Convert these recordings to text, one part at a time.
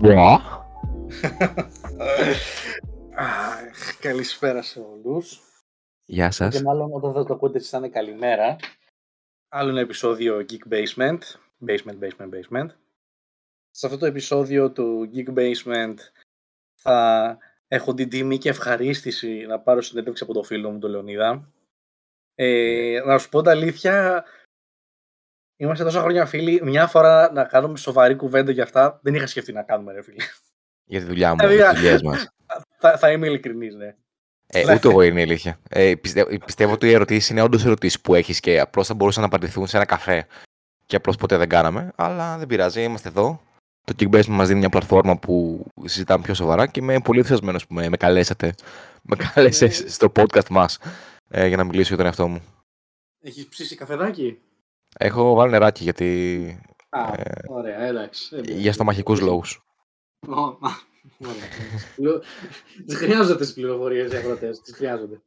Μπρα. Αχ, Καλησπέρα σε όλους. Γεια Και σας. μάλλον όταν θα το ακούτε εσείς θα είναι καλημέρα. Άλλο ένα επεισόδιο Geek Basement. Basement, basement, basement. Σε αυτό το επεισόδιο του Geek Basement θα έχω την τιμή και ευχαρίστηση να πάρω συνέντευξη από το φίλο μου τον Λεωνίδα. Ε, να σου πω τα αλήθεια, είμαστε τόσα χρόνια φίλοι, μια φορά να κάνουμε σοβαρή κουβέντα για αυτά, δεν είχα σκεφτεί να κάνουμε ρε φίλε. Για τη δουλειά μου, Δηλαδή, για τις δουλειές μας. θα, θα είμαι ειλικρινής, ναι. Ε, Ναι. ούτε εγώ είναι η αλήθεια. Ε, πιστεύω, πιστεύω ότι οι ερωτήσεις είναι όντως ερωτήσεις που έχεις και απλώς θα μπορούσαν να απαντηθούν σε ένα καφέ. Και απλώς ποτέ δεν κάναμε. Αλλά δεν πειράζει, είμαστε εδώ. Το Kickbase μας δίνει μια πλατφόρμα που συζητάμε πιο σοβαρά και είμαι πολύ ενθουσιασμένος που με, με καλέσατε. Με κάλεσε Ε. στο podcast μας ε, για να μιλήσω για τον εαυτό μου. Έχεις ψήσει καφεδάκι; Έχω βάλει νεράκι γιατί. Α, Ε, ωραία, εντάξει. Ε, για στομαχικούς λόγους. Ω, α, ωραία. Πλου- Τις χρειάζονται τις πληροφορίες οι αγροτές, τις χρειάζονται.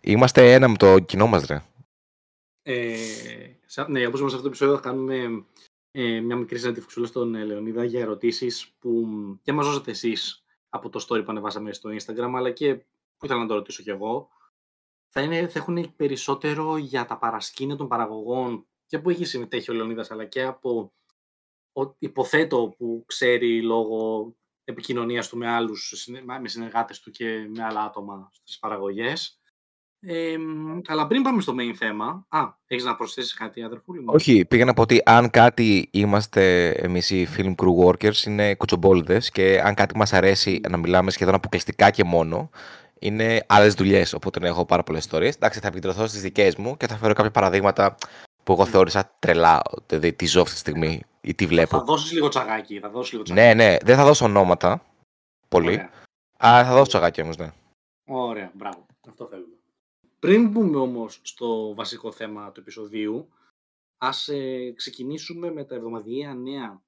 Είμαστε ένα με το κοινό μας, ρε. Ε, σα- ναι, όπως είπαμε σε αυτό το επεισόδιο θα κάνουμε ε, μια μικρή συνέντευξη στον ε, Λεωνίδα για ερωτήσεις που και μας δώσατε εσείς από το story που ανεβάσαμε στο Instagram, αλλά και που ήθελα να το ρωτήσω κι εγώ. Θα, είναι, θα έχουν περισσότερο για τα παρασκήνια των παραγωγών και που έχει συμμετέχει ο Λεωνίδας, αλλά και από ο, υποθέτω που ξέρει λόγω επικοινωνίας του με άλλους, συνε- με συνεργάτες του και με άλλα άτομα στις παραγωγές. Ε, μ, αλλά πριν πάμε στο main θέμα, α, έχεις να προσθέσεις κάτι αδερφούλη μου; Όχι, πήγα να πω ότι αν κάτι είμαστε εμείς οι film crew workers είναι κουτσομπόλδε και αν κάτι μας αρέσει να μιλάμε σχεδόν αποκλειστικά και μόνο, είναι άλλες δουλειές. Οπότε ναι, έχω πάρα πολλές ιστορίες. Εντάξει, θα επικεντρωθώ στις δικές μου και θα φέρω κάποια παραδείγματα που εγώ θεώρησα τρελά. Δηλαδή, τι ζω αυτή τη στιγμή ή τι Θα βλέπω. δώσεις λίγο τσαγάκι, θα δώσεις λίγο τσαγάκι. Ναι, ναι, δεν θα δώσω ονόματα. Πολύ. Ωραία. Αλλά θα δώσω τσαγάκι όμως, ναι. Ωραία, μπράβο. Αυτό θέλουμε. Πριν μπούμε όμως στο βασικό θέμα του επεισοδίου, ας ε, ξεκινήσουμε με τα εβδομαδιαία νέα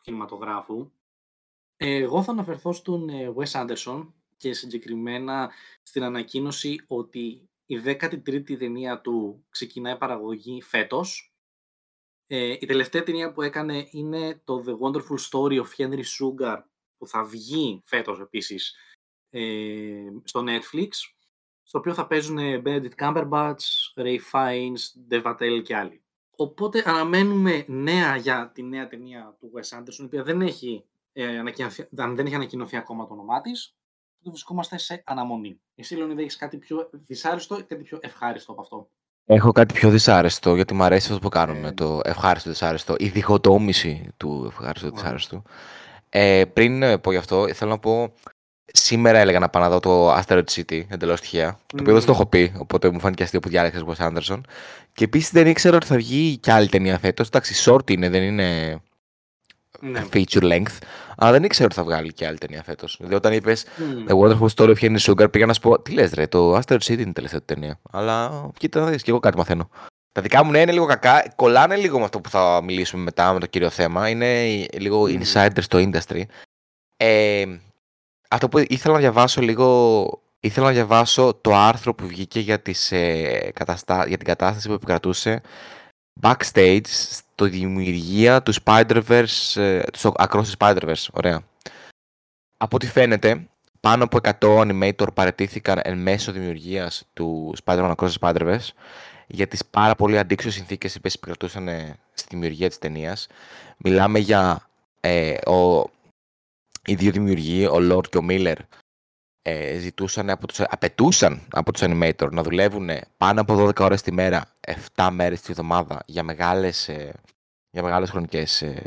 κινηματογράφου. Ε, εγώ θα αναφερθώ στον ε, Wes Anderson και συγκεκριμένα στην ανακοίνωση ότι η 13η ταινία του ξεκινάει παραγωγή φέτος. Ε, η τελευταία ταινία που έκανε είναι το The Wonderful Story of Henry Sugar που θα βγει φέτος επίσης ε, στο Netflix στο οποίο θα παίζουν ε, Benedict Cumberbatch, Ray Fiennes, Dev Patel και άλλοι. Οπότε αναμένουμε νέα για τη νέα ταινία του Wes Anderson, η οποία δεν έχει, ε, ανακοινωθεί, δεν δεν έχει ανακοινωθεί ακόμα το όνομά της. Το βρισκόμαστε σε αναμονή. Εσύ, Λεωνίδα, έχεις κάτι πιο δυσάρεστο ή κάτι πιο ευχάριστο από αυτό; Έχω κάτι πιο δυσάρεστο, γιατί μου αρέσει αυτό που κάνουμε. Ε. Το ευχάριστο δυσάρεστο. Η διχοτόμηση του ευχάριστο Ωραία. δυσάρεστου. Ε, πριν ε, πω γι' αυτό, θέλω να πω. Σήμερα έλεγα να πάω να δω το Asteroid City, εντελώς τυχαία. Το οποίο δεν στο Μμμ. έχω πει, οπότε μου φάνηκε αστείο που διάλεξες Wes Anderson. Και επίσης δεν ήξερα ότι θα βγει κι άλλη ταινία φέτος. Εντάξει, short είναι, δεν είναι Ναι. feature length. Αλλά δεν ήξερα ότι θα βγάλει κι άλλη ταινία φέτος. Δηλαδή, όταν είπες Μμ. The Wonderful Story of Henry Sugar, πήγα να σου πω, τι λες, ρε, το Asteroid City είναι η τελευταία του ταινία. Αλλά κοίτα να δεις, και εγώ κάτι μαθαίνω. Τα δικά μου ναι είναι λίγο κακά. Κολλάνε λίγο με αυτό που θα μιλήσουμε μετά με το κύριο θέμα. Είναι λίγο Μμμ. insider στο industry. Ε, αυτό που ήθελα να διαβάσω λίγο. Ήθελα να διαβάσω το άρθρο που βγήκε για, τις, ε, καταστα... για την κατάσταση που επικρατούσε backstage στο δημιουργία του Spider-Verse, ε, τους Across the Spider-Verse. Ωραία. Από ό,τι φαίνεται, πάνω από 100 animator παρετήθηκαν εν μέσω δημιουργίας του Spider-Man Across the Spider-Verse για τις πάρα πολύ αντίξωες συνθήκες που επικρατούσαν ε, στη δημιουργία της ταινίας. Μιλάμε για ε, ο, οι δύο δημιουργοί, ο Lord και ο Miller, ε, ζητούσαν από τους, απαιτούσαν από τους animator να δουλεύουν πάνω από 12 ώρες τη μέρα, 7 μέρες τη εβδομάδα για μεγάλες, ε, για μεγάλες χρονικές ε,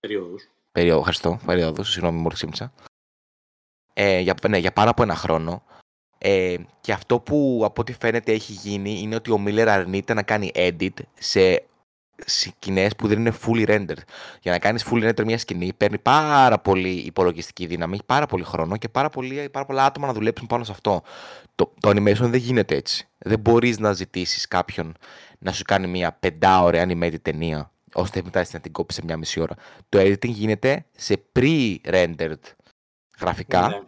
Περίοδους. περίοδο, ευχαριστώ, περίοδους, συγγνώμη μου ξύμισα. Ε, για, ναι, για πάνω από ένα χρόνο. Ε, και αυτό που από ό,τι φαίνεται έχει γίνει είναι ότι ο Μίλλερ αρνείται να κάνει edit σε σκηνές που δεν είναι fully rendered. Για να κάνεις fully rendered μια σκηνή παίρνει πάρα πολύ υπολογιστική δύναμη, πάρα πολύ χρόνο και πάρα, πολύ, πάρα πολλά άτομα να δουλέψουν πάνω σε αυτό. Το, το animation δεν γίνεται έτσι. Δεν μπορείς να ζητήσεις κάποιον να σου κάνει μια πεντάωρη animated ταινία ώστε μετά να την κόψει σε μια μισή ώρα. Το editing γίνεται σε pre-rendered γραφικά. Ναι.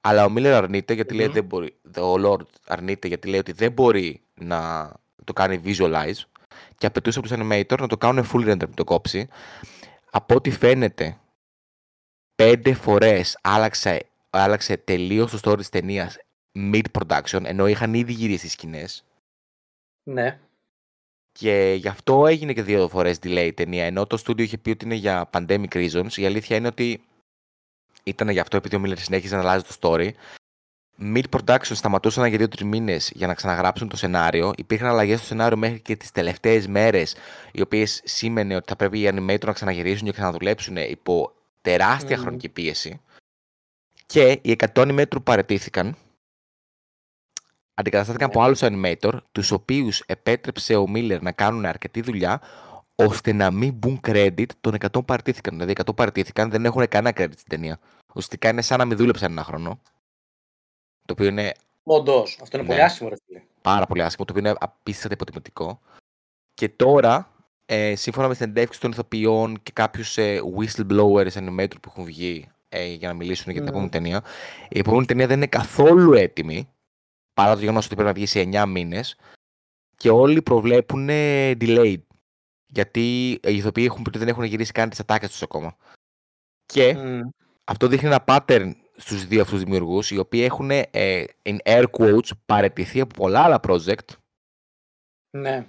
Αλλά ο Μίλλερ αρνείται γιατί λέει Μμμ. δεν μπορεί. Ο Lord αρνείται γιατί λέει ότι δεν μπορεί να το κάνει visualize και απαιτούσε από τους animator να το κάνουν full render να το κόψει. Από ό,τι φαίνεται, πέντε φορές άλλαξε, άλλαξε τελείως το story της ταινίας mid production ενώ είχαν ήδη γυρίσει τι σκηνές. Ναι. Και γι' αυτό έγινε και δύο φορές delay η ταινία. Ενώ το στούντιο είχε πει ότι είναι για pandemic reasons, η αλήθεια είναι ότι ήταν γι' αυτό επειδή ο Miller συνέχιζε να αλλάζει το story. Mid production σταματούσαν για δύο-τρεις μήνες για να ξαναγράψουν το σενάριο. Υπήρχαν αλλαγές στο σενάριο μέχρι και τις τελευταίες μέρες, οι οποίες σήμαινε ότι θα πρέπει οι animator να ξαναγυρίσουν και ξαναδουλέψουν υπό τεράστια Μμμ. χρονική πίεση. Και οι 100 animator που παρετήθηκαν αντικαταστάθηκαν Ναι. από άλλους animator, τους οποίους επέτρεψε ο Miller να κάνουν αρκετή δουλειά, ώστε να μην μπουν credit των 100 που παραιτήθηκαν. Δηλαδή, οι 100 που παραιτήθηκαν δεν έχουν κανένα credit στην ταινία. Ουσιαστικά είναι σαν να μην δούλεψαν ένα χρόνο. Το οποίο είναι Όντω. Αυτό είναι Ναι. πολύ άσχημο, ρε φίλε. πάρα πολύ άσχημο, το οποίο είναι απίστευτα υποτιμητικό. Και τώρα, ε, σύμφωνα με συνεντεύξεις των ηθοποιών και κάποιους ε, whistleblowers animator που έχουν βγει ε, για να μιλήσουν για την Μμμ. επόμενη ταινία, η επόμενη ταινία δεν είναι καθόλου έτοιμη, παρά το γεγονός ότι πρέπει να βγει σε 9 μήνες. Και όλοι προβλέπουν ε, delayed. Γιατί οι ηθοποιοί έχουν πει ότι δεν έχουν γυρίσει καν τις ατάκες τους ακόμα. Και Μμ. αυτό δείχνει ένα pattern στους δύο αυτούς δημιουργούς, οι οποίοι έχουν, ε, in air quotes, παρετηθεί από πολλά άλλα project, Ναι.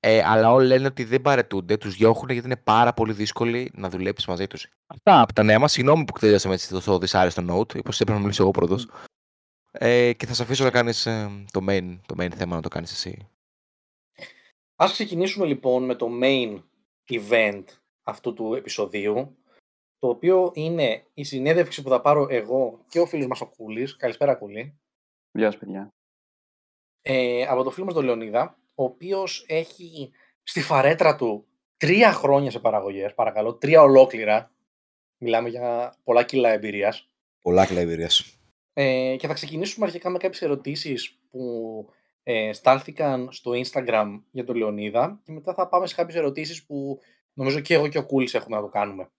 ε, αλλά όλοι λένε ότι δεν παρετούνται, τους διώχνουν γιατί είναι πάρα πολύ δύσκολοι να δουλέψεις μαζί τους. Αυτά από τα νέα μας. Συγγνώμη που τελειώσαμε έτσι τόσο δυσάρεστο note, είπα έπρεπε να μιλήσω εγώ πρώτος. Ε, και θα σε αφήσω να κάνεις ε, το, main, το main θέμα να το κάνεις εσύ. Ας ξεκινήσουμε λοιπόν με το main event αυτού του επεισοδίου, το οποίο είναι η συνέντευξη που θα πάρω εγώ και ο φίλος μας ο Κούλης. Καλησπέρα Κούλη. Γεια σας, παιδιά. Ε, από το φίλο μας τον Λεωνίδα, ο οποίος έχει στη φαρέτρα του τρία χρόνια σε παραγωγές, παρακαλώ, τρία ολόκληρα. Μιλάμε για πολλά κιλά εμπειρίας. Πολλά κλαμπηρίες. Ε, και θα ξεκινήσουμε αρχικά με κάποιες ερωτήσεις που ε, στάλθηκαν στο Instagram για τον Λεωνίδα και μετά θα πάμε σε κάποιες ερωτήσεις που νομίζω και εγώ και ο Κούλης έχουμε να το κάνουμε.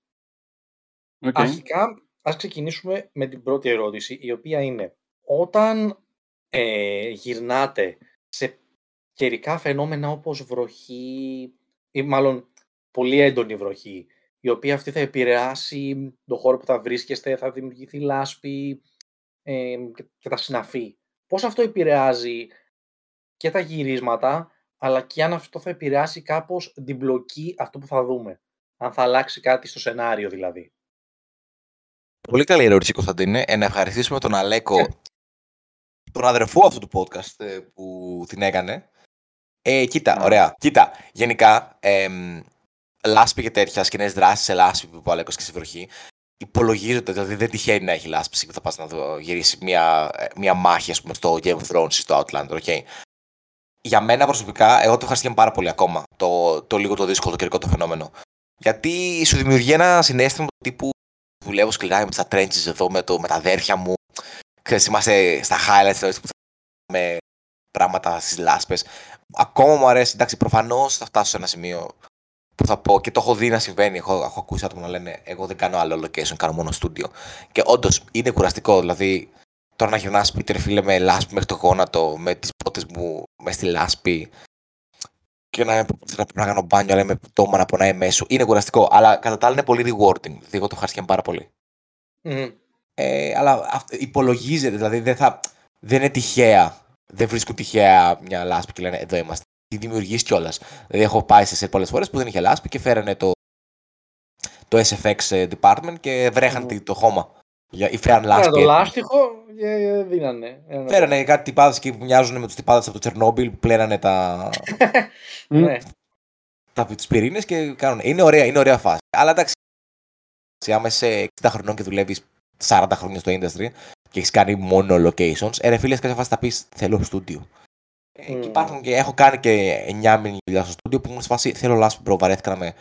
Οκ. Αρχικά, ας ξεκινήσουμε με την πρώτη ερώτηση, η οποία είναι όταν ε, γυρνάτε σε καιρικά φαινόμενα όπως βροχή ή μάλλον πολύ έντονη βροχή, η οποία αυτή θα επηρεάσει τον χώρο που θα βρίσκεστε, θα δημιουργηθεί λάσπη ε, και, και τα συναφή. Πώς αυτό επηρεάζει και τα γυρίσματα, αλλά και αν αυτό θα επηρεάσει κάπως την μπλοκή αυτό που θα δούμε. Αν θα αλλάξει κάτι στο σενάριο δηλαδή. Πολύ καλή ερώτηση, Κωνσταντίνε. Ε, να ευχαριστήσουμε τον Αλέκο, τον αδερφό αυτού του podcast ε, που την έκανε. Ε, κοίτα, Ναι. ωραία. Κοίτα, γενικά, εμ, λάσπη και τέτοια σκηνές δράσει σε λάσπη που είπε ο Αλέκος και στη βροχή, υπολογίζονται, δηλαδή δεν τυχαίνει να έχει λάσπη που θα πας να δω, γυρίσεις μια, ε, μια μάχη, ας πούμε, στο Game of Thrones ή στο Outlander, ok. Για μένα προσωπικά, εγώ το ευχαριστήκαμε πάρα πολύ ακόμα, το, το λίγο το δύσκολο το καιρικό το φαινόμενο. Γιατί σου δημιουργεί ένα συνέστημα του τύπου δουλεύω σκληρά, είμαι στα trenches εδώ με, το, με τα αδέρφια μου. Ξέρεις, είμαστε στα highlights δηλαδή, που θα με πράγματα στις λάσπες. Ακόμα μου αρέσει, εντάξει, προφανώς θα φτάσω σε ένα σημείο που θα πω και το έχω δει να συμβαίνει. Έχω, έχω ακούσει άτομα να λένε: Εγώ δεν κάνω άλλο location, κάνω μόνο studio. Και όντως είναι κουραστικό. Δηλαδή, τώρα να γυρνάς σπίτι, ρε φίλε, με λάσπη μέχρι το γόνατο, με τις πότες μου μες στη λάσπη. Και να, να πρέπει να κάνω μπάνιο, αλλά με πτώμα να πονάει μέσω. Είναι κουραστικό, αλλά κατά τα άλλα είναι πολύ rewarding. Δηλαδή, εγώ το ευχαριστήκαμε πάρα πολύ. Μμμ. Ε, αλλά αυ- υπολογίζεται, δηλαδή δεν, θα, δεν είναι τυχαία. Δεν βρίσκουν τυχαία μια λάσπη και λένε εδώ είμαστε. Τη δημιουργείς κιόλας. Δηλαδή έχω πάει σε πολλές φορές που δεν είχε λάσπη και φέρανε το, το SFX ε, department και βρέχαν Μμμ. τη- το χώμα. Για, ή φέραν Φέρανε λάσπη. το έτοιμη. λάστιχο και δίνανε. Ένα- Φέρανε κάτι τυπάδες εκεί που μοιάζουν με τους τυπάδες από το Τσερνόμπιλ που πλένανε τα, Ναι. τα, τους πυρήνες και κάνουν. Είναι ωραία, είναι ωραία φάση. Αλλά εντάξει, άμα είσαι 60 χρονών και δουλεύεις 40 χρόνια στο industry και έχεις κάνει μόνο locations, ε, ρε φίλε, σε κάποια φάση θα πεις θέλω στούντιο. Ε, Μμμ. Και υπάρχουν και έχω κάνει και 9μηνη δουλειά στο στούντιο που ήμουν σε φάση θέλω λάσπη bro, βαρέθηκα να είμαι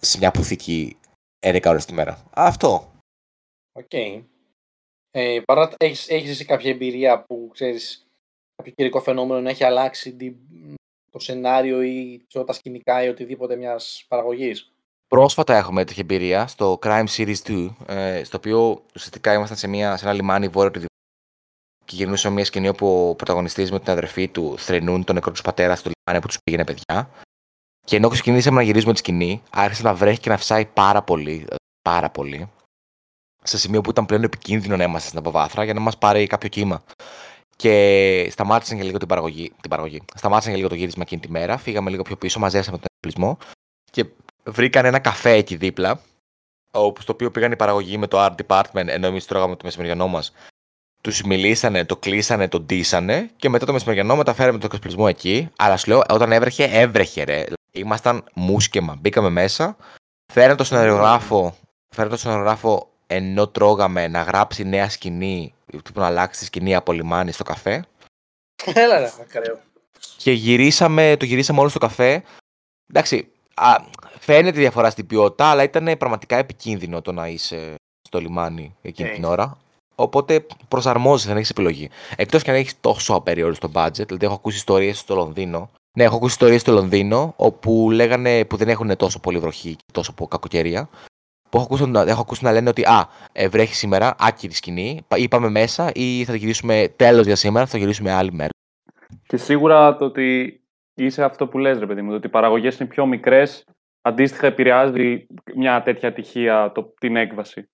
σε μια αποθήκη 11 ώρες τη μέρα. Αυτό. Οκ. Ε, παρά, έχεις, έχεις εσύ κάποια εμπειρία που ξέρεις κάποιο καιρικό φαινόμενο να έχει αλλάξει την- το σενάριο ή ξέρω, τα σκηνικά ή οτιδήποτε μιας παραγωγής; Πρόσφατα έχουμε τέτοια εμπειρία στο Crime Series 2, ε, στο οποίο ουσιαστικά ήμασταν σε, μια, σε ένα λιμάνι βόρειο του Δουβλίνου και γυρνούσαμε μια σκηνή όπου ο πρωταγωνιστής με την αδερφή του θρηνούν τον νεκρό του πατέρα στο λιμάνι που τους πήγαινε παιδιά. Και ενώ ξεκινήσαμε να γυρίζουμε τη σκηνή, άρχισε να βρέχει και να φυσάει πάρα πολύ. ε, Πάρα πολύ. Σε σημείο που ήταν πλέον επικίνδυνο να είμαστε στην αποβάθρα για να μας πάρει κάποιο κύμα. Και σταμάτησαν για λίγο την παραγωγή. Την παραγωγή. Σταμάτησαν για λίγο το γύρισμα εκείνη τη μέρα. Φύγαμε λίγο πιο πίσω, μαζέψαμε τον εξοπλισμό και βρήκαν ένα καφέ εκεί δίπλα. Όπου στο οποίο πήγαν η παραγωγή με το art department, ενώ εμείς τρώγαμε το μεσημεριανό μας. Τους μιλήσανε, το κλείσανε, το ντύσανε και μετά το μεσημεριανό μεταφέραμε τον εξοπλισμό εκεί. Αλλά σου λέω, όταν έβρεχε, έβρεχε ρε. Ήμασταν μούσκεμα. Μπήκαμε μέσα, φέραν το σεναριογράφο, φέραν το σεναριογράφο ενώ τρώγαμε να γράψει νέα σκηνή, τύπου να αλλάξει τη σκηνή από λιμάνι στο καφέ. Έλα ρε, ακραίο. Και γυρίσαμε, το γυρίσαμε όλο στο καφέ. Εντάξει, α, φαίνεται διαφορά στην ποιότητα, αλλά ήταν πραγματικά επικίνδυνο το να είσαι στο λιμάνι εκείνη Οκ. την ώρα. Οπότε προσαρμόζεσαι, δεν έχεις επιλογή. Εκτός και αν έχεις τόσο απεριόριστο budget, δηλαδή έχω ακούσει ιστορίες στο Λονδίνο. Ναι, έχω ακούσει ιστορίες στο Λονδίνο όπου λέγανε που δεν έχουν τόσο πολύ βροχή και τόσο πολύ κακοκαιρία. Που έχω ακούσει, να- έχω ακούσει να λένε ότι Α, ε, βρέχει σήμερα, άκυρη σκηνή. πα- Ή πάμε μέσα, ή θα το γυρίσουμε τέλος για σήμερα, θα το γυρίσουμε άλλη μέρα. Και σίγουρα το ότι είσαι αυτό που λες, ρε παιδί μου, το ότι οι παραγωγές είναι πιο μικρές, αντίστοιχα επηρεάζει μια τέτοια ατυχία το, την έκβαση.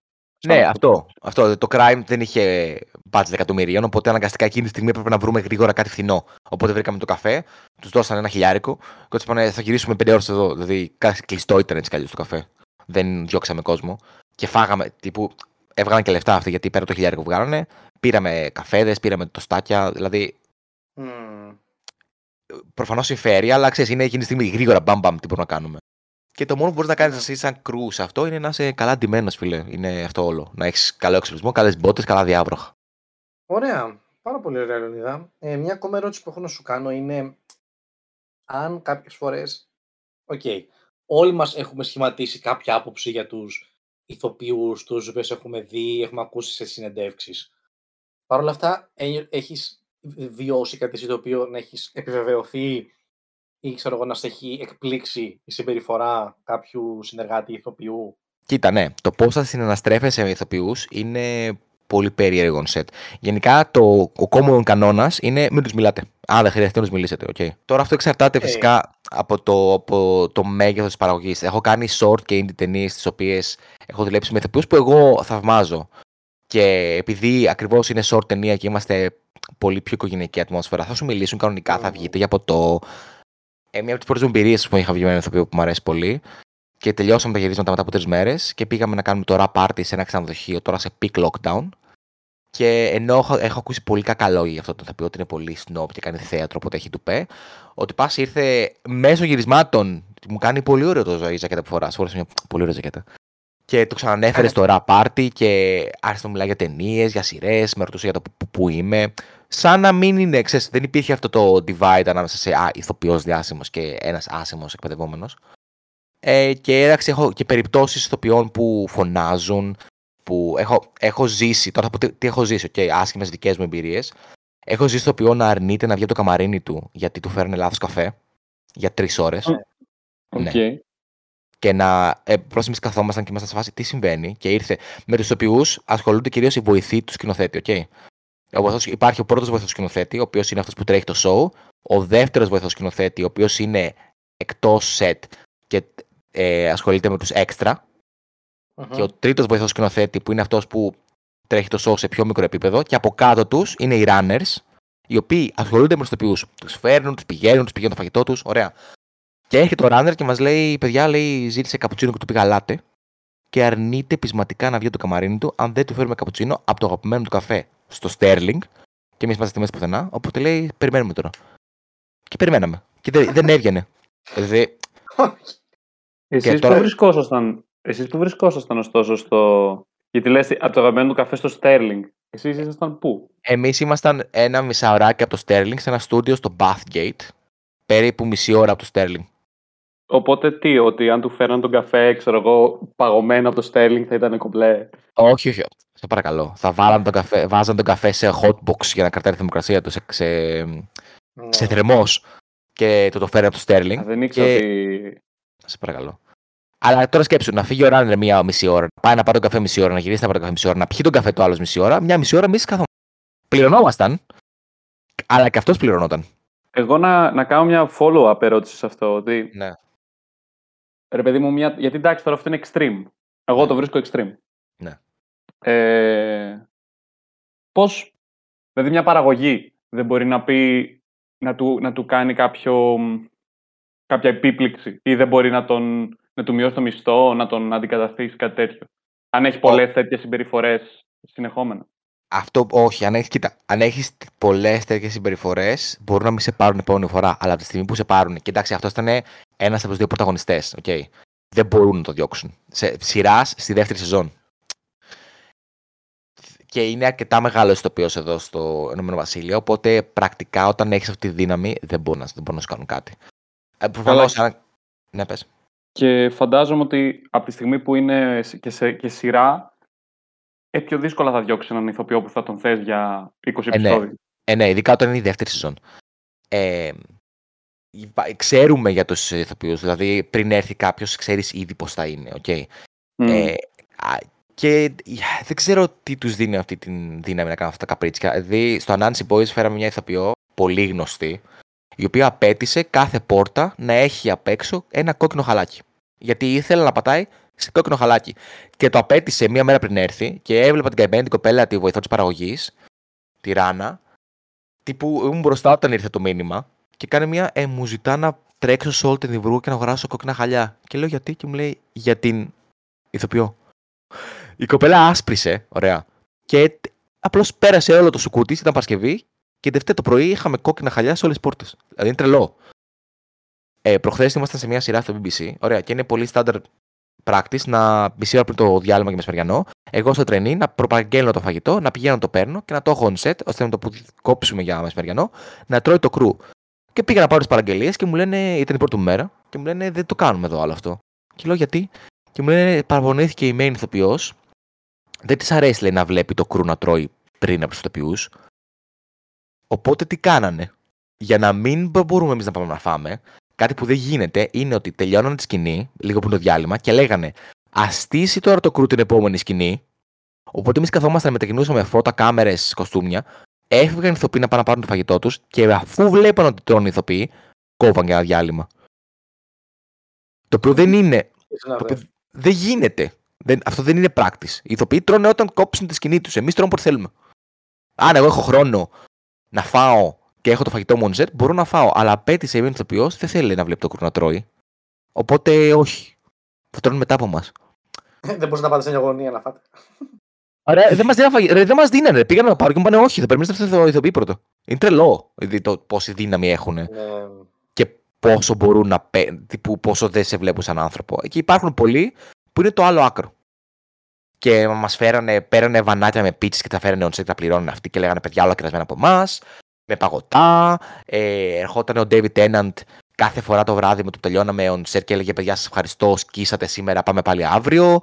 Ναι, Σαν αυτό, αυτό. Το crime δεν είχε budget εκατομμυρίων, οπότε αναγκαστικά εκείνη τη στιγμή έπρεπε να βρούμε γρήγορα κάτι φθηνό. Οπότε βρήκαμε το καφέ, τους δώσανε ένα χιλιάρικο και τους είπανε θα γυρίσουμε πέντε ώρες εδώ. Δηλαδή κάτι κλειστό ήταν έτσι κι αλλιώς το καφέ. Δεν διώξαμε κόσμο. Και φάγαμε, τύπου, έβγαλαν και λεφτά αυτοί γιατί πέρα από το χιλιάρικο που βγάλανε. Πήραμε καφέδες, πήραμε τοστάκια. Δηλαδή Μμμ. προφανώς συμφέρει, αλλά ξέρεις, είναι εκείνη τη στιγμή γρήγορα μπαμ μπαμ τι μπορούμε να κάνουμε. Και το μόνο που μπορείς να κάνεις Ναι. εσύ σαν κρού σε αυτό είναι να είσαι καλά ντυμένος, φίλε. Είναι αυτό όλο. Να έχεις καλό εξοπλισμό, καλές μπότες, καλά διάβροχα. Ωραία. Πάρα πολύ ωραία, Λεωνίδα. Ε, μια ακόμα ερώτηση που έχω να σου κάνω είναι αν κάποιες φορές, οκ, όλοι μας έχουμε σχηματίσει κάποια άποψη για τους ηθοποιούς, τους οποίους έχουμε δει, έχουμε ακούσει σε συνεντεύξεις. Παρ' όλα αυτά, ε, έχεις βιώσει κάτι εσύ το οποίο να έχεις επιβεβαιωθεί ή ξέρω εγώ να σε έχει εκπλήξει η συμπεριφορά κάποιου συνεργάτη ηθοποιού; Κοίτα, ναι, το πώς θα συναναστρέφεσαι με ηθοποιούς είναι πολύ περίεργο on set. Γενικά, το, ο common κανόνας είναι μην τους μιλάτε. Αν δεν χρειαστεί να τους μιλήσετε, οκ. Τώρα αυτό εξαρτάται Οκ. φυσικά από το, από το μέγεθος της παραγωγής. Έχω κάνει short και indie ταινίες, τις οποίες έχω δουλέψει με ηθοποιούς που εγώ θαυμάζω. Και επειδή ακριβώς είναι short ταινία και είμαστε πολύ πιο οικογενειακή ατμόσφαιρα, θα σου μιλήσουν κανονικά, θα Μμμ. βγείτε για ποτό. Ε, μια από τις πρώτες μου εμπειρίες που είχα βγει με έναν ηθοποιό που μου αρέσει πολύ. Και τελειώσαμε τα γυρίσματα μετά από τρεις μέρες και πήγαμε να κάνουμε το wrap party σε ένα ξενοδοχείο τώρα σε peak lockdown. Και ενώ έχω, έχω ακούσει πολύ κακά λόγια για αυτό το ηθοποιό, ότι είναι πολύ snob και κάνει θέατρο, οπότε έχει τουπέ, ότι πας ήρθε μέσω γυρισμάτων. Μου κάνει πολύ ωραίο το η ζακέτα που φοράς. Φόρεσε μια πολύ ωραία ζακέτα. Και το ξανανέφερες στο rap party και άρχισε να μιλάει για ταινίες, για σειρές, με ρωτούσε για το που, που είμαι. Σαν να μην είναι, ξέρεις, δεν υπήρχε αυτό το divide ανάμεσα σε α, ηθοποιός διάσημος και ένας άσημος εκπαιδευόμενος. Ε, και εντάξει, έχω και περιπτώσεις ηθοποιών που φωνάζουν, που έχω, έχω ζήσει, τώρα θα πω τι, τι έχω ζήσει, okay, άσχημες δικές μου εμπειρίες. Έχω ζήσει ηθοποιό να αρνείται να βγει από το καμαρίνι του γιατί του φέρνει λάθος καφέ για τρεις ώρες. Οκ. Ναι. Και να. Ε, Πρόσεχε, εμείς καθόμασταν και ήμασταν σε φάση τι συμβαίνει. Και ήρθε. Με τους ηθοποιούς ασχολούνται κυρίως οι βοηθοί του σκηνοθέτη, οκ. Ο βοηθός, υπάρχει ο πρώτος βοηθός σκηνοθέτη, ο οποίος είναι αυτός που τρέχει το show. Ο δεύτερος βοηθός σκηνοθέτη, ο οποίος είναι εκτός set και ε, ασχολείται με τους έξτρα. Και ο τρίτος βοηθός σκηνοθέτη, που είναι αυτός που τρέχει το show σε πιο μικρό επίπεδο. Και από κάτω τους είναι οι runners, οι οποίοι ασχολούνται με τους ηθοποιού. Τους φέρνουν, τους πηγαίνουν, τους πηγαίνουν το φαγητό τους. Ωραία. Και έρχεται ο runner και μας λέει: Παιδιά, λέει, ζήτησε καπουτσίνο και του πήγα λάτε. Και αρνείται πεισματικά να βγει από το καμαρίνι του αν δεν του φέρουμε καπουτσίνο από το αγαπημένο του καφέ στο Sterling. Και εμείς είμαστε μέσα πουθενά. Οπότε λέει: Περιμένουμε τώρα. Και περιμέναμε. Και δεν, δεν έβγαινε. Δηλαδή, Εσείς, τώρα- που βρισκόσασταν, εσείς που βρισκόσασταν ωστόσο στο... Γιατί λες από το αγαπημένο του καφέ στο Sterling. Εσείς ήσασταν πού; Εμείς ήμασταν ένα μισάωράκι από το Sterling σε ένα στούντιο στο Bathgate. Περίπου μισή ώρα από το Sterling. Οπότε τι, ότι αν του φέραν τον καφέ, ξέρω εγώ, παγωμένο από το Sterling θα ήταν κομπλέ. Όχι, όχι. Σε παρακαλώ. Θα βάλαν τον καφέ, βάζαν τον καφέ σε hotbox για να κρατάει τη θερμοκρασία του σε, σε, Ναι. σε θερμός και το το φέρει από το Sterling. Α, Δεν ήξερα Και- ότι... Σε παρακαλώ. Αλλά τώρα σκέψου, να φύγει ο Ράνερ μία μισή ώρα, να πάει να πάρει τον καφέ μισή ώρα, να γυρίσει να πάρει τον καφέ μισή ώρα, να πιει τον καφέ του άλλο μισή ώρα, μια μισή ώρα εμείς καθόμαστε. Πληρωνόμασταν, αλλά και αυτός πληρωνόταν. Εγώ να, να κάνω μια follow-up ερώτηση σε αυτό. Ότι, Ναι. ρε παιδί μου, μια... γιατί εντάξει τώρα αυτό είναι extreme. Εγώ το βρίσκω extreme. Ναι. Ε, πώς, δηλαδή μια παραγωγή δεν μπορεί να πει, να του, να του κάνει κάποιο, κάποια επίπληξη ή δεν μπορεί να, τον, να του μειώσει το μισθό, να τον αντικαταστήσεις κάτι τέτοιο. Αν έχεις πολλές τέτοιες συμπεριφορές συνεχόμενα. Αυτό όχι. Αν έχεις κοίτα, αν έχεις πολλές τέτοιες συμπεριφορές, μπορούν να μην σε πάρουν επόμενη φορά. Αλλά από τη στιγμή που σε πάρουν. Και εντάξει, αυτός ήταν ένας από τους δύο πρωταγωνιστές. Okay. Δεν μπορούν να το διώξουν. Σε σειράς στη δεύτερη σεζόν. Και είναι αρκετά μεγάλος ηθοποιός εδώ στο Ηνωμένο Βασίλειο. Οπότε πρακτικά όταν έχεις αυτή τη δύναμη δεν μπορούν να, δεν μπορούν να σου κάνουν κάτι. Ε, Προφανώς. Αν... Ναι, πες. Και φαντάζομαι ότι από τη στιγμή που είναι σ- και, σε, και σειρά, ε, πιο δύσκολα θα διώξει έναν ηθοποιό που θα τον θες για 20 Ε, ναι. επεισόδια. Ε, ναι, ειδικά όταν είναι η δεύτερη σεζόν. Ε, υπά- ξέρουμε για τους ηθοποιούς, δηλαδή πριν έρθει κάποιος ξέρεις ήδη πώς θα είναι, οκ. Μμ. Ε, α, και ε, δεν ξέρω τι τους δίνει αυτή τη δύναμη να κάνουν αυτά τα καπρίτσια. Δηλαδή στο Anansi Boys φέραμε μια ηθοποιό πολύ γνωστή, η οποία απέτησε κάθε πόρτα να έχει απ' έξω ένα κόκκινο χαλάκι. Γιατί ήθελε να πατάει σε κόκκινο χαλάκι. Και το απέτησε μία μέρα πριν έρθει και έβλεπα την καημένη την κοπέλα, τη βοηθό της παραγωγής, τη Ράνα, τύπου ήμουν μπροστά όταν ήρθε το μήνυμα και κάνει μια ε, μου ζητά να τρέξω σε όλη την Ιβρού και να αγοράσω κόκκινα χαλιά. Και λέω γιατί και μου λέει για την ηθοποιό. Η κοπέλα άσπρισε, ωραία. Και απλώς πέρασε όλο το σουκούτι, ήταν Παρασκευή και Δευτέρα το πρωί είχαμε κόκκινα χαλιά σε όλες τις πόρτες. Δηλαδή είναι τρελό. Ε, Προχθές ήμασταν σε μια σειρά στο BBC, ωραία, και είναι πολύ standard practice να μισή ώρα πριν το διάλειμμα και μεσημεριανό, εγώ στο τρενί να προπαγγέλνω το φαγητό, να πηγαίνω να το παίρνω και να το έχω on set, ώστε με το που κόψουμε για μεσημεριανό, να τρώει το κρού. Και πήγα να πάρω τις παραγγελίες και μου λένε, ήταν η πρώτη μου μέρα, και μου λένε δεν το κάνουμε εδώ άλλο αυτό. Και λέω γιατί; Και μου λένε παραπονήθηκε η main ηθοποιός, δεν της αρέσει λέει, να βλέπει το κρού να τρώει πριν από τους ηθοποιούς. Οπότε τι κάνανε; Για να μην μπο- μπορούμε εμείς να πάμε να φάμε, κάτι που δεν γίνεται είναι ότι τελειώνανε τη σκηνή, λίγο πριν το διάλειμμα, και λέγανε Α στήσει τώρα το κρού την επόμενη σκηνή. Οπότε εμείς καθόμασταν, μετακινούσαμε φώτα, κάμερες, κοστούμια, έφυγαν οι ηθοποιοί να πάνε να πάρουν το φαγητό τους και αφού βλέπαν ότι τρώνε οι ηθοποιοί, κόβαν για ένα διάλειμμα. Το οποίο δεν είναι. Το οποίο δεν γίνεται. Δεν, αυτό δεν είναι practice. Οι ηθοποιοί τρώνε όταν κόψουν τη σκηνή τους. Εμείς τρώνε όποτε θέλουμε. Αν εγώ έχω χρόνο να φάω και έχω το φαγητό μου on set, μπορώ να φάω. Αλλά απέτησε η ηθοποιός δεν θέλει να βλέπει το κρού να τρώει. Οπότε όχι. Θα τρώνε μετά από εμά. Δεν μπορείς να πάτε σε μια γωνία να φάτε. Ρε, δεν μας δίνανε, φαγη- ρε, δεν μας δίνανε. ρε. Πήγαμε να πάρω και μου είπανε όχι, θα περιμένετε αυτό το ηθοποιεί πρώτο. Είναι τρελό δηλαδή, το πόση δύναμη έχουν Ναι. και πόσο μπορούν να πέ... τύπου, πόσο δεν σε βλέπουν σαν άνθρωπο. Και υπάρχουν πολλοί που είναι το άλλο άκρο. Και μας φέρανε, πέρανε βανάκια με πίτσες και τα φέρανε on set, τα πληρώνουν αυτοί και λέγανε παιδιά όλα κρασμένα από εμάς. Με παγωτά. Ε, ερχόταν ο David Tennant κάθε φορά το βράδυ με το τελειώναμε on set και έλεγε παιδιά σας ευχαριστώ, σκίσατε σήμερα, πάμε πάλι αύριο.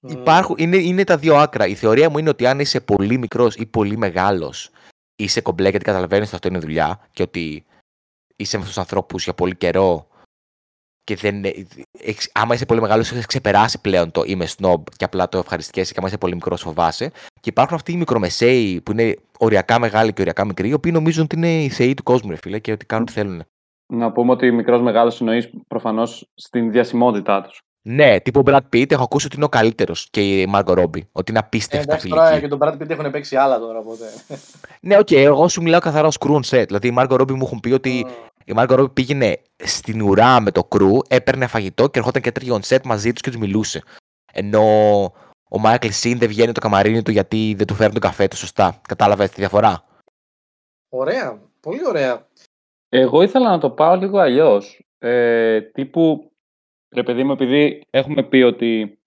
Υπάρχουν, είναι, είναι τα δύο άκρα. Η θεωρία μου είναι ότι αν είσαι πολύ μικρός ή πολύ μεγάλος, είσαι κομπλέ γιατί καταλαβαίνεις ότι αυτό είναι δουλειά και ότι είσαι με αυτούς τους ανθρώπους για πολύ καιρό και δεν. έχεις- άμα είσαι πολύ μεγάλος, έχεις ξεπεράσει πλέον το είμαι snob και απλά το ευχαριστιέσαι. Και άμα είσαι πολύ μικρός, φοβάσαι. Και υπάρχουν αυτοί οι μικρομεσαίοι που είναι οριακά μεγάλοι και οριακά μικροί, οι οποίοι νομίζουν ότι είναι οι θεοί του κόσμου, ρε φίλε, και ότι κάνουν ό,τι θέλουν. Να πούμε ότι μικρός μεγάλος εννοείς προφανώς στην διασημότητά τους. Ναι, τύπου Brad Pitt, έχω ακούσει ότι είναι ο καλύτερος και η Margot Robbie. Ότι είναι Ε, απίστευτα εντάξει, φιλική. τώρα και τον Brad Pitt έχουν παίξει άλλα τώρα, οπότε. Ναι, οκ, εγώ σου μιλάω καθαρά ως crew on set. Δηλαδή η Margot Robbie μου έχουν πει ότι η Margot Robbie πήγαινε στην ουρά με το crew, έπαιρνε φαγητό και ερχόταν και έτρωγε on set μαζί τους και τους μιλούσε. Ενώ ο Michael Sheen δεν βγαίνει το καμαρίνι του γιατί δεν του φέρνει τον καφέ του σωστά. Κατάλαβες τη διαφορά; Ωραία. Πολύ ωραία. Εγώ ήθελα να το πάω λίγο αλλιώς. Ε, τύπου, ρε παιδί μου, επειδή έχουμε πει ότι.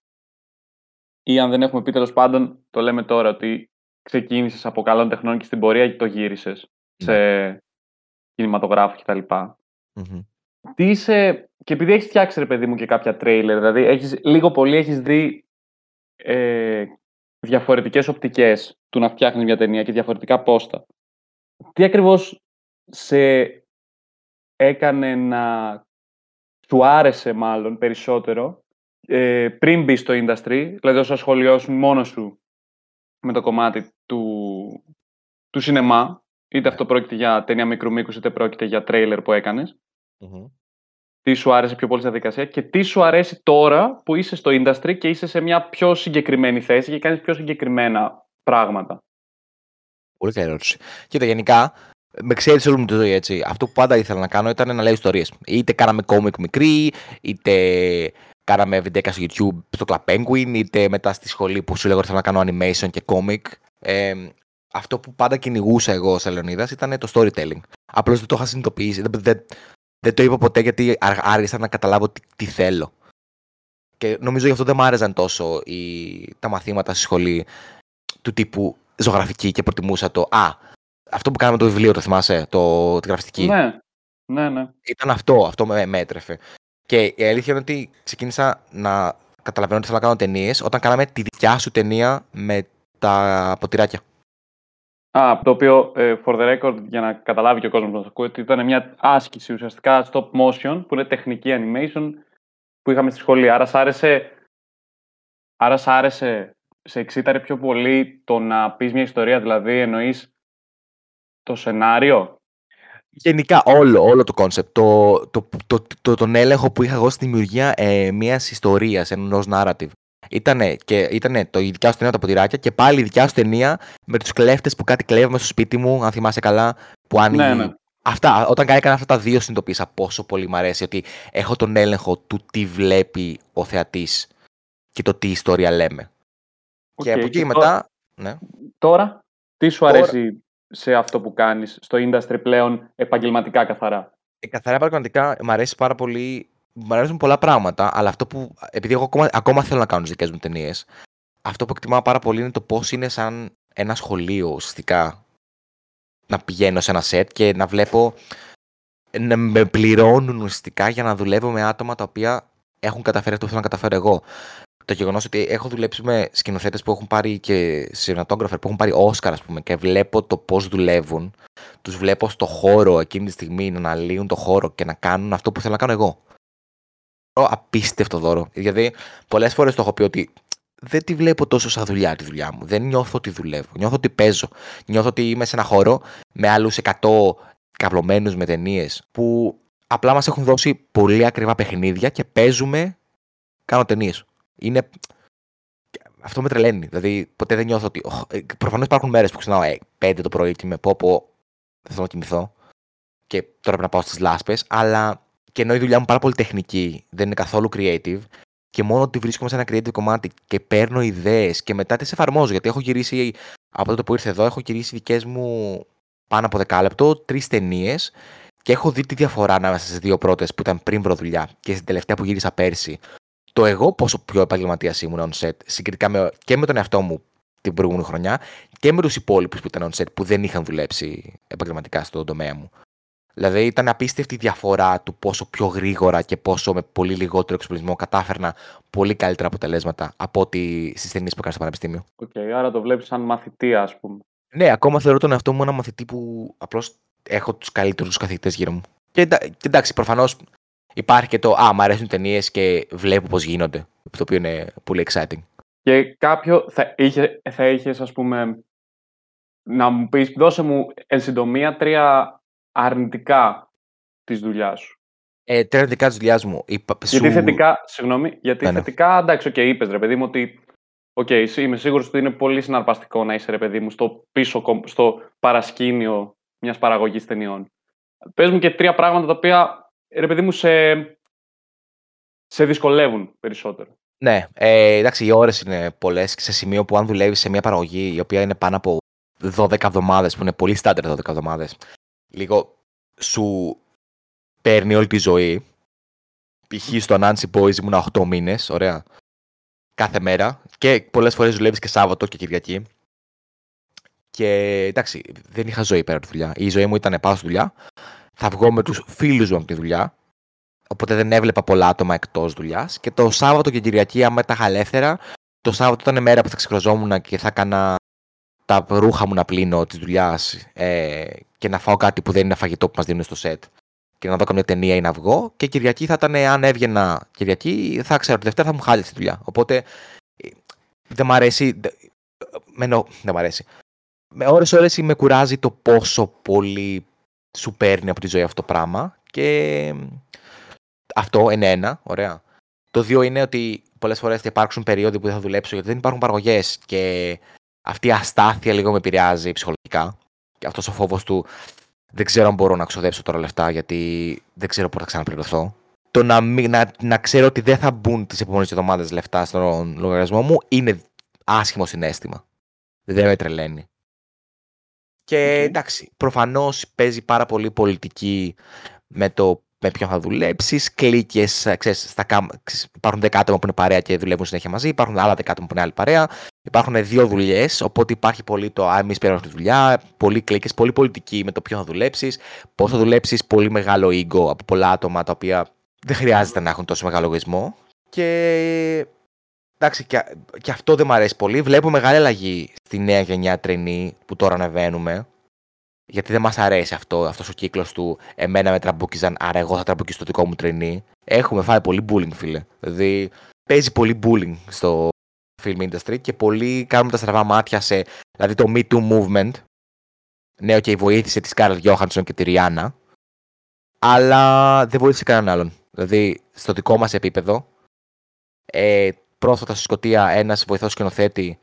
ή αν δεν έχουμε πει τέλος πάντων, το λέμε τώρα ότι ξεκίνησες από καλών τεχνών και στην πορεία και το γύρισες σε κινηματογράφο κτλ. Μμμ. Τι είσαι, και επειδή έχεις φτιάξει ρε παιδί μου και κάποια τρέιλερ, δηλαδή έχεις, λίγο πολύ έχεις δει ε, διαφορετικές οπτικές του να φτιάχνεις μια ταινία και διαφορετικά πόστα. Τι ακριβώς σε έκανε να σου άρεσε μάλλον περισσότερο ε, πριν μπει στο industry, δηλαδή όσο ασχολιώσουν μόνος σου με το κομμάτι του, του σινεμά, είτε αυτό πρόκειται για ταινία μικρού μήκους, είτε πρόκειται για τρέιλερ που έκανες. Μμμ. Τι σου άρεσε πιο πολύ στη διαδικασία και τι σου αρέσει τώρα που είσαι στο industry και είσαι σε μια πιο συγκεκριμένη θέση και κάνεις πιο συγκεκριμένα πράγματα. Πολύ καλή ερώτηση. Κοίτα, γενικά, με ξέρεις όλη μου τη ζωή έτσι. Αυτό που πάντα ήθελα να κάνω ήταν να λέω ιστορίες. Είτε κάναμε κόμικ μικρή, είτε κάναμε βιντεάκια στο YouTube στο Club Penguin, είτε μετά στη σχολή που σου λέγω ότι θέλω να κάνω animation και comic. Ε, αυτό που πάντα κυνηγούσα εγώ σε Λεωνίδα ήταν το storytelling. Απλώς δεν το είχα συνειδητοποιήσει. Δεν, δεν, δεν το είπα ποτέ γιατί ά- άργησα να καταλάβω τι, τι θέλω. Και νομίζω γι' αυτό δεν μ' άρεσαν τόσο οι, τα μαθήματα στη σχολή του τύπου ζωγραφική και προτιμούσα το «Α, αυτό που κάναμε το βιβλίο, το θυμάσαι, το, τη γραφιστική». Ναι, ναι, ναι. Ήταν αυτό, αυτό με, με έτρεφε. Και η αλήθεια είναι ότι ξεκίνησα να καταλαβαίνω ότι θέλω να κάνω ταινίες όταν κάναμε τη δικιά σου ταινία με τα ποτηράκια. Α, το οποίο, ε, for the record, για να καταλάβει και ο κόσμος να το ακούει, ότι ήταν μια άσκηση ουσιαστικά stop motion, που είναι τεχνική animation, που είχαμε στη σχολή. Άρα σ' άρεσε, άρα σ' άρεσε, σε εξίταρε πιο πολύ το να πεις μια ιστορία, δηλαδή εννοείς το σενάριο. Γενικά όλο, όλο το concept, το, το, το, το, τον έλεγχο που είχα εγώ στη δημιουργία ε, μιας ιστορίας, ενός narrative. Ήτανε, και, ήτανε το η δικιά σου ταινία τα ποτηράκια και πάλι η δικιά σου ταινία με τους κλέφτες που κάτι κλέβαμε στο σπίτι μου, αν θυμάσαι καλά, που άνοιγε. Ναι, ναι. Αυτά, όταν έκανα αυτά τα δύο συνειδητοποίησα πόσο πολύ μου αρέσει ότι έχω τον έλεγχο του τι βλέπει ο θεατής και το τι ιστορία λέμε. και ΟΚ, από εκεί και και τώρα- μετά, ναι. Τώρα, τι σου Τώρα- αρέσει σε αυτό που κάνεις, στο industry πλέον επαγγελματικά καθαρά; Ε, καθαρά πραγματικά μου αρέσει πάρα πολύ. Μου αρέσουν πολλά πράγματα, αλλά αυτό που. Επειδή εγώ ακόμα, ακόμα θέλω να κάνω τις δικές μου ταινίες, αυτό που εκτιμάω πάρα πολύ είναι το πώς είναι σαν ένα σχολείο ουσιαστικά να πηγαίνω σε ένα σετ και να βλέπω. να με πληρώνουν ουσιαστικά για να δουλεύω με άτομα τα οποία έχουν καταφέρει αυτό που θέλω να καταφέρω εγώ. Το γεγονός ότι έχω δουλέψει με σκηνοθέτες που έχουν πάρει και σινηματόγραφερ που έχουν πάρει Όσκαρ, ας πούμε, και βλέπω το πώς δουλεύουν τους βλέπω στο χώρο εκείνη τη στιγμή να αναλύουν το χώρο και να κάνουν αυτό που θέλω να κάνω εγώ. Δώρο Απίστευτο δώρο. Γιατί πολλές φορές το έχω πει ότι δεν τη βλέπω τόσο σαν δουλειά τη δουλειά μου. Δεν νιώθω ότι δουλεύω. Νιώθω ότι παίζω. Νιώθω ότι είμαι σε ένα χώρο με άλλους 100 καυλωμένους με ταινίες που απλά μας έχουν δώσει πολύ ακριβά παιχνίδια και παίζουμε. Κάνω ταινίες. Είναι. Αυτό με τρελαίνει. Δηλαδή, ποτέ δεν νιώθω ότι. Προφανώς υπάρχουν μέρες που ξυπνάω ε, 5 το πρωί και με πω, πω δεν θέλω να κοιμηθώ και τώρα πρέπει να πάω στις λάσπες, αλλά και ενώ η δουλειά μου πάρα πολύ τεχνική, δεν είναι καθόλου creative και μόνο ότι βρίσκομαι σε ένα creative κομμάτι και παίρνω ιδέες και μετά τις εφαρμόζω, γιατί έχω γυρίσει, από τότε που ήρθε εδώ, έχω γυρίσει δικές μου πάνω από δεκάλεπτο, τρεις ταινίες και έχω δει τη διαφορά ανάμεσα στις δύο πρώτες που ήταν πριν βρω δουλειά και στην τελευταία που γύρισα πέρσι. Το εγώ πόσο πιο επαγγελματίας ήμουν on set, συγκριτικά με, και με τον εαυτό μου την προηγούμενη χρονιά και με τους υπόλοιπους που ήταν on set που δεν είχαν δουλέψει επαγγελματικά στον τομέα μου. Δηλαδή ήταν απίστευτη η διαφορά του πόσο πιο γρήγορα και πόσο με πολύ λιγότερο εξοπλισμό κατάφερνα πολύ καλύτερα αποτελέσματα από ότι στις ταινίες που έκανα στο πανεπιστήμιο. ΟΚ, άρα το βλέπεις σαν μαθητή, ας πούμε. Ναι, ακόμα θεωρώ τον εαυτό μου ένα μαθητή που απλώς έχω τους καλύτερους καθηγητές γύρω μου. Και, εντά- και εντάξει, προφανώς υπάρχει και το Α, μου αρέσουν ταινίες και βλέπω πώς γίνονται. Το οποίο είναι πολύ exciting. Και κάποιο θα, είχε, θα είχες, ας πούμε, να μου πεις, δώσε μου εν συντομία τρία αρνητικά της δουλειάς σου. Ε, τρία αρνητικά της δουλειάς μου. Είπα, Γιατί σου- θετικά, συγγνώμη, γιατί Ναι, ναι. θετικά, εντάξει, οκ, είπες ρε παιδί μου ότι Οκ, εσύ- είμαι σίγουρος ότι είναι πολύ συναρπαστικό να είσαι ρε παιδί μου στο πίσω, κομ- στο παρασκήνιο μιας παραγωγής ταινιών. Πες μου και τρία πράγματα τα οποία ρε παιδί μου σε, σε δυσκολεύουν περισσότερο. Ναι, ε, εντάξει, οι ώρες είναι πολλές σε σημείο που αν δουλεύεις σε μια παραγωγή η οποία είναι πάνω από 12 εβδομάδες, που είναι πολύ στάντερ 12 εβδομάδες, λίγο σου παίρνει όλη τη ζωή. Π.χ. στο Nancy Boys ήμουν 8 μήνες, ωραία. Κάθε μέρα. Και πολλές φορές δουλεύεις και Σάββατο και Κυριακή. Και εντάξει, δεν είχα ζωή πέρα από τη δουλειά. Η ζωή μου ήταν πάω στη δουλειά, θα βγω με τους φίλους μου από τη δουλειά. Οπότε δεν έβλεπα πολλά άτομα εκτός δουλειάς. Και το Σάββατο και Κυριακή, άμα τα είχα ελεύθερα, το Σάββατο ήταν μέρα που θα ξεκροζόμουν και θα έκανα τα ρούχα μου να πλύνω της δουλειάς ε, και να φάω κάτι που δεν είναι φαγητό που μας δίνουν στο σετ και να δω καμία ταινία ή να βγω. Και Κυριακή θα ήταν, αν έβγαινα Κυριακή, θα ξέρω ότι Δευτέρα θα μου χάλει τη δουλειά. Οπότε ε, δεν μ' αρέσει. Με, δεν μ' αρέσει. Με ώρες ώρες με κουράζει το πόσο πολύ σου παίρνει από τη ζωή αυτό το πράγμα και αυτό είναι ένα, ωραία. Το δύο είναι ότι πολλές φορές θα υπάρξουν περίοδοι που δεν θα δουλέψω γιατί δεν υπάρχουν παραγωγές και αυτή η αστάθεια λίγο με επηρεάζει ψυχολογικά. Και αυτός ο φόβος του δεν ξέρω αν μπορώ να ξοδέψω τώρα λεφτά γιατί δεν ξέρω πότε θα ξαναπληρωθώ. Το να, να, να ξέρω ότι δεν θα μπουν τις επόμενες εβδομάδες λεφτά στον λογαριασμό μου είναι άσχημο συνέστημα. Δεν με τρελαίνει. Και εντάξει, προφανώς παίζει πάρα πολύ πολιτική με το με ποιον θα δουλέψεις, κλίκε. Υπάρχουν 10 άτομα που είναι παρέα και δουλεύουν συνέχεια μαζί, υπάρχουν άλλα 10 άτομα που είναι άλλη παρέα. Υπάρχουν δύο δουλειές, οπότε υπάρχει πολύ το Α, εμείς πήραμε αυτή τη δουλειά, πολλοί κλίκε, πολύ πολιτική με το ποιον θα δουλέψεις, πώς θα δουλέψεις, πολύ μεγάλο ego από πολλά άτομα τα οποία δεν χρειάζεται να έχουν τόσο μεγάλο λογισμό. Και εντάξει, και, και αυτό δεν μου αρέσει πολύ. Βλέπω μεγάλη αλλαγή στη νέα γενιά τρενή που τώρα ανεβαίνουμε γιατί δεν μας αρέσει αυτό αυτός ο κύκλος του εμένα με τραμπούκιζαν, άρα εγώ θα τραμπουκίζω το δικό μου trainee. Έχουμε φάει πολύ bullying, φίλε. Δηλαδή παίζει πολύ bullying στο film industry και πολλοί κάνουν τα στραβά μάτια σε. Δηλαδή το Me Too movement. Ναι, okay, βοήθησε τη Σκάρλετ Γιόχανσον και τη Ριάννα. Αλλά δεν βοήθησε κανέναν άλλον. Δηλαδή στο δικό μας επίπεδο. Ε, πρόσφατα στη Σκωτία ένας βοηθός σκηνοθέτη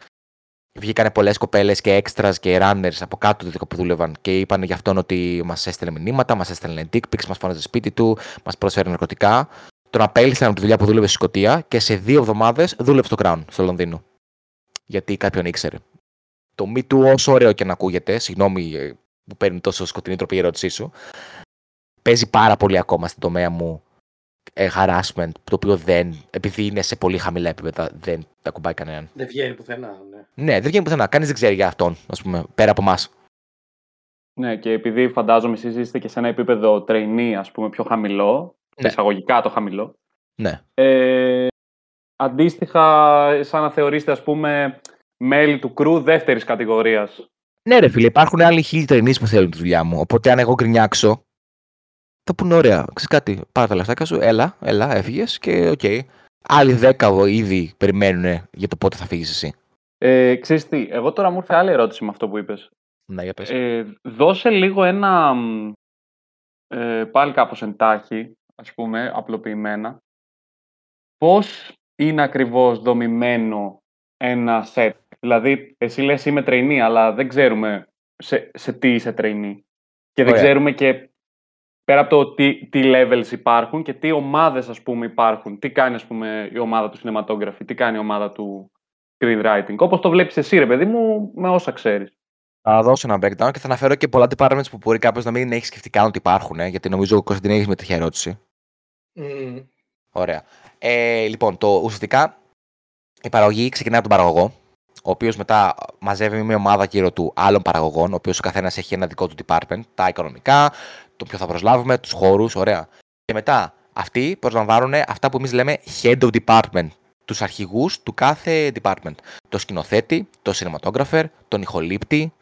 βγήκανε πολλές κοπέλες και έξτρα και runners από κάτω που δούλευαν και είπαν για αυτόν ότι μας έστελνε μηνύματα, μας έστελνε dick pics, μας φώναζε σπίτι του, μας πρόσφερε ναρκωτικά. Τον απέλησαν από τη δουλειά που δούλευε στη Σκωτία και σε δύο εβδομάδες δούλευε στο Crown, στο Λονδίνο. Γιατί κάποιον ήξερε. Το Me Too, όσο ωραίο και να ακούγεται, συγγνώμη ε, που παίρνει τόσο σκοτεινή τροπή η ερώτησή σου, παίζει πάρα πολύ ακόμα στην τομέα μου ε, harassment, το οποίο δεν, επειδή είναι σε πολύ χαμηλά επίπεδα, δεν τα κουμπάει κανέναν. Δεν βγαίνει πουθενά, ναι. Ναι, δεν βγαίνει πουθενά. Κανείς δεν ξέρει για αυτόν, ας πούμε, πέρα από εμάς. Ναι, και επειδή φαντάζομαι εσείς είστε και σε ένα επίπεδο trainee, ας πούμε, πιο χαμηλό, ναι. εισαγωγικά το χαμηλό. Ναι. Ε, αντίστοιχα, σαν να θεωρήσετε, ας πούμε, μέλη του crew δεύτερης κατηγορίας. Ναι, ρε φίλε, υπάρχουν άλλοι χίλιοι trainees που θέλουν τη δουλειά μου. Οπότε, αν εγώ γκρινιάξω, θα πούνε ωραία, ξέρεις κάτι, πάρε τα λεφτά σου, έλα, έλα, έφυγες και οκ. Okay. Άλλοι δέκα ήδη περιμένουν για το πότε θα φύγεις εσύ. Ε, ξέρεις τι, εγώ τώρα μου ήρθε άλλη ερώτηση με αυτό που είπες. Ναι, για πες. Ε, δώσε λίγο ένα, ε, πάλι κάπως εντάχει, ας πούμε, απλοποιημένα, πώς είναι ακριβώς δομημένο ένα set. Δηλαδή, εσύ λες είμαι trainee, αλλά δεν ξέρουμε σε, σε τι είσαι trainee. Και δεν ξέρουμε και πέρα από το τι, τι levels υπάρχουν και τι ομάδες ας πούμε υπάρχουν. Τι κάνει ας πούμε η ομάδα του cinematography, τι κάνει η ομάδα του screenwriting. Όπως το βλέπεις εσύ ρε παιδί μου με όσα ξέρεις. Θα δώσω ένα breakdown και θα αναφέρω και πολλά departments που μπορεί κάποιος να μην έχει σκεφτεί καν ότι υπάρχουν, ε, γιατί νομίζω ο Κωνσταντίνη έχεις με τέτοια ερώτηση. Mm. Ωραία. Ε, λοιπόν, το, ουσιαστικά η παραγωγή ξεκινάει από τον παραγωγό, ο οποίος μετά μαζεύει μια ομάδα γύρω του άλλων παραγωγών, ο οποίος ο καθένας έχει ένα δικό του department, τα οικονομικά, το ποιο θα προσλάβουμε, τους χώρους, ωραία. Και μετά αυτοί προσλαμβάνουν αυτά που εμείς λέμε head of department, τους αρχηγούς του κάθε department. Το σκηνοθέτη, το cinematographer, τον ηχολήπτη,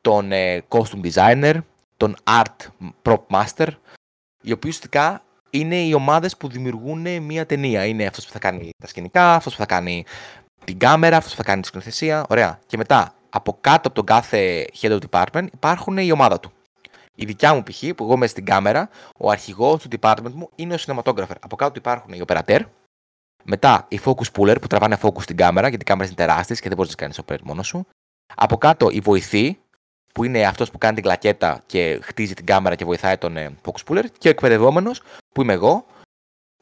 τον ε, costume designer, τον art prop master, οι οποίοι ουσιαστικά είναι οι ομάδες που δημιουργούν μια ταινία. Είναι αυτός που θα κάνει τα σκηνικά, αυτός που θα κάνει την κάμερα, αυτός που θα κάνει τη σκηνοθεσία. Ωραία. Και μετά, από κάτω από τον κάθε head of department υπάρχουν η ομάδα του. Η δικιά μου π.χ. που εγώ είμαι στην κάμερα, ο αρχηγός του department μου είναι ο cinematographer. Από κάτω υπάρχουν οι operator, μετά οι focus puller που τραβάνε focus στην κάμερα, γιατί οι κάμερε είναι τεράστιες και δεν μπορείς να κάνεις operate μόνος σου. Από κάτω οι βοηθοί, που είναι αυτός που κάνει την κλακέτα και χτίζει την κάμερα και βοηθάει τον ε, focus puller. Και ο εκπαιδευόμενος, που είμαι εγώ,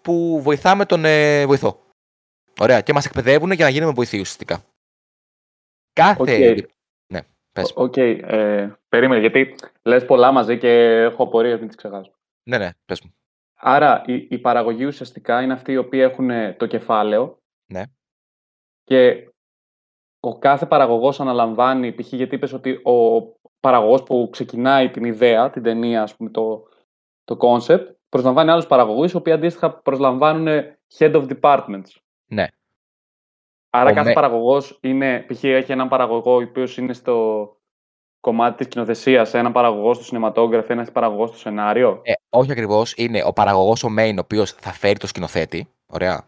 που βοηθάμε τον ε, βοηθό. Ωραία, και μας εκπαιδεύουν για να γίνουμε βοηθοί ουσιαστικά. Κάθε. Okay. Ναι, πες. Οκ, okay, ε, περίμενε, γιατί λες πολλά μαζί και έχω απορία, μην τις ξεχάσω. Ναι, ναι, πες μου. Άρα η, η παραγωγή ουσιαστικά είναι αυτοί οι οποίοι έχουν το κεφάλαιο. Ναι. Και ο κάθε παραγωγός αναλαμβάνει, π.χ. γιατί είπες ότι ο παραγωγός που ξεκινάει την ιδέα, την ταινία, ας πούμε, το, το concept, προσλαμβάνει άλλους παραγωγούς, οι οποίοι αντίστοιχα προσλαμβάνουν head of departments. Ναι. Άρα Ο κάθε με- παραγωγός είναι, π.χ. έχει έναν παραγωγό ο οποίος είναι στο κομμάτι της σκηνοθεσίας, έναν παραγωγό στο cinematography, ένας παραγωγός στο σενάριο. Ε, όχι ακριβώς. Είναι ο παραγωγός ο main, ο οποίος θα φέρει το σκηνοθέτη. Ωραία.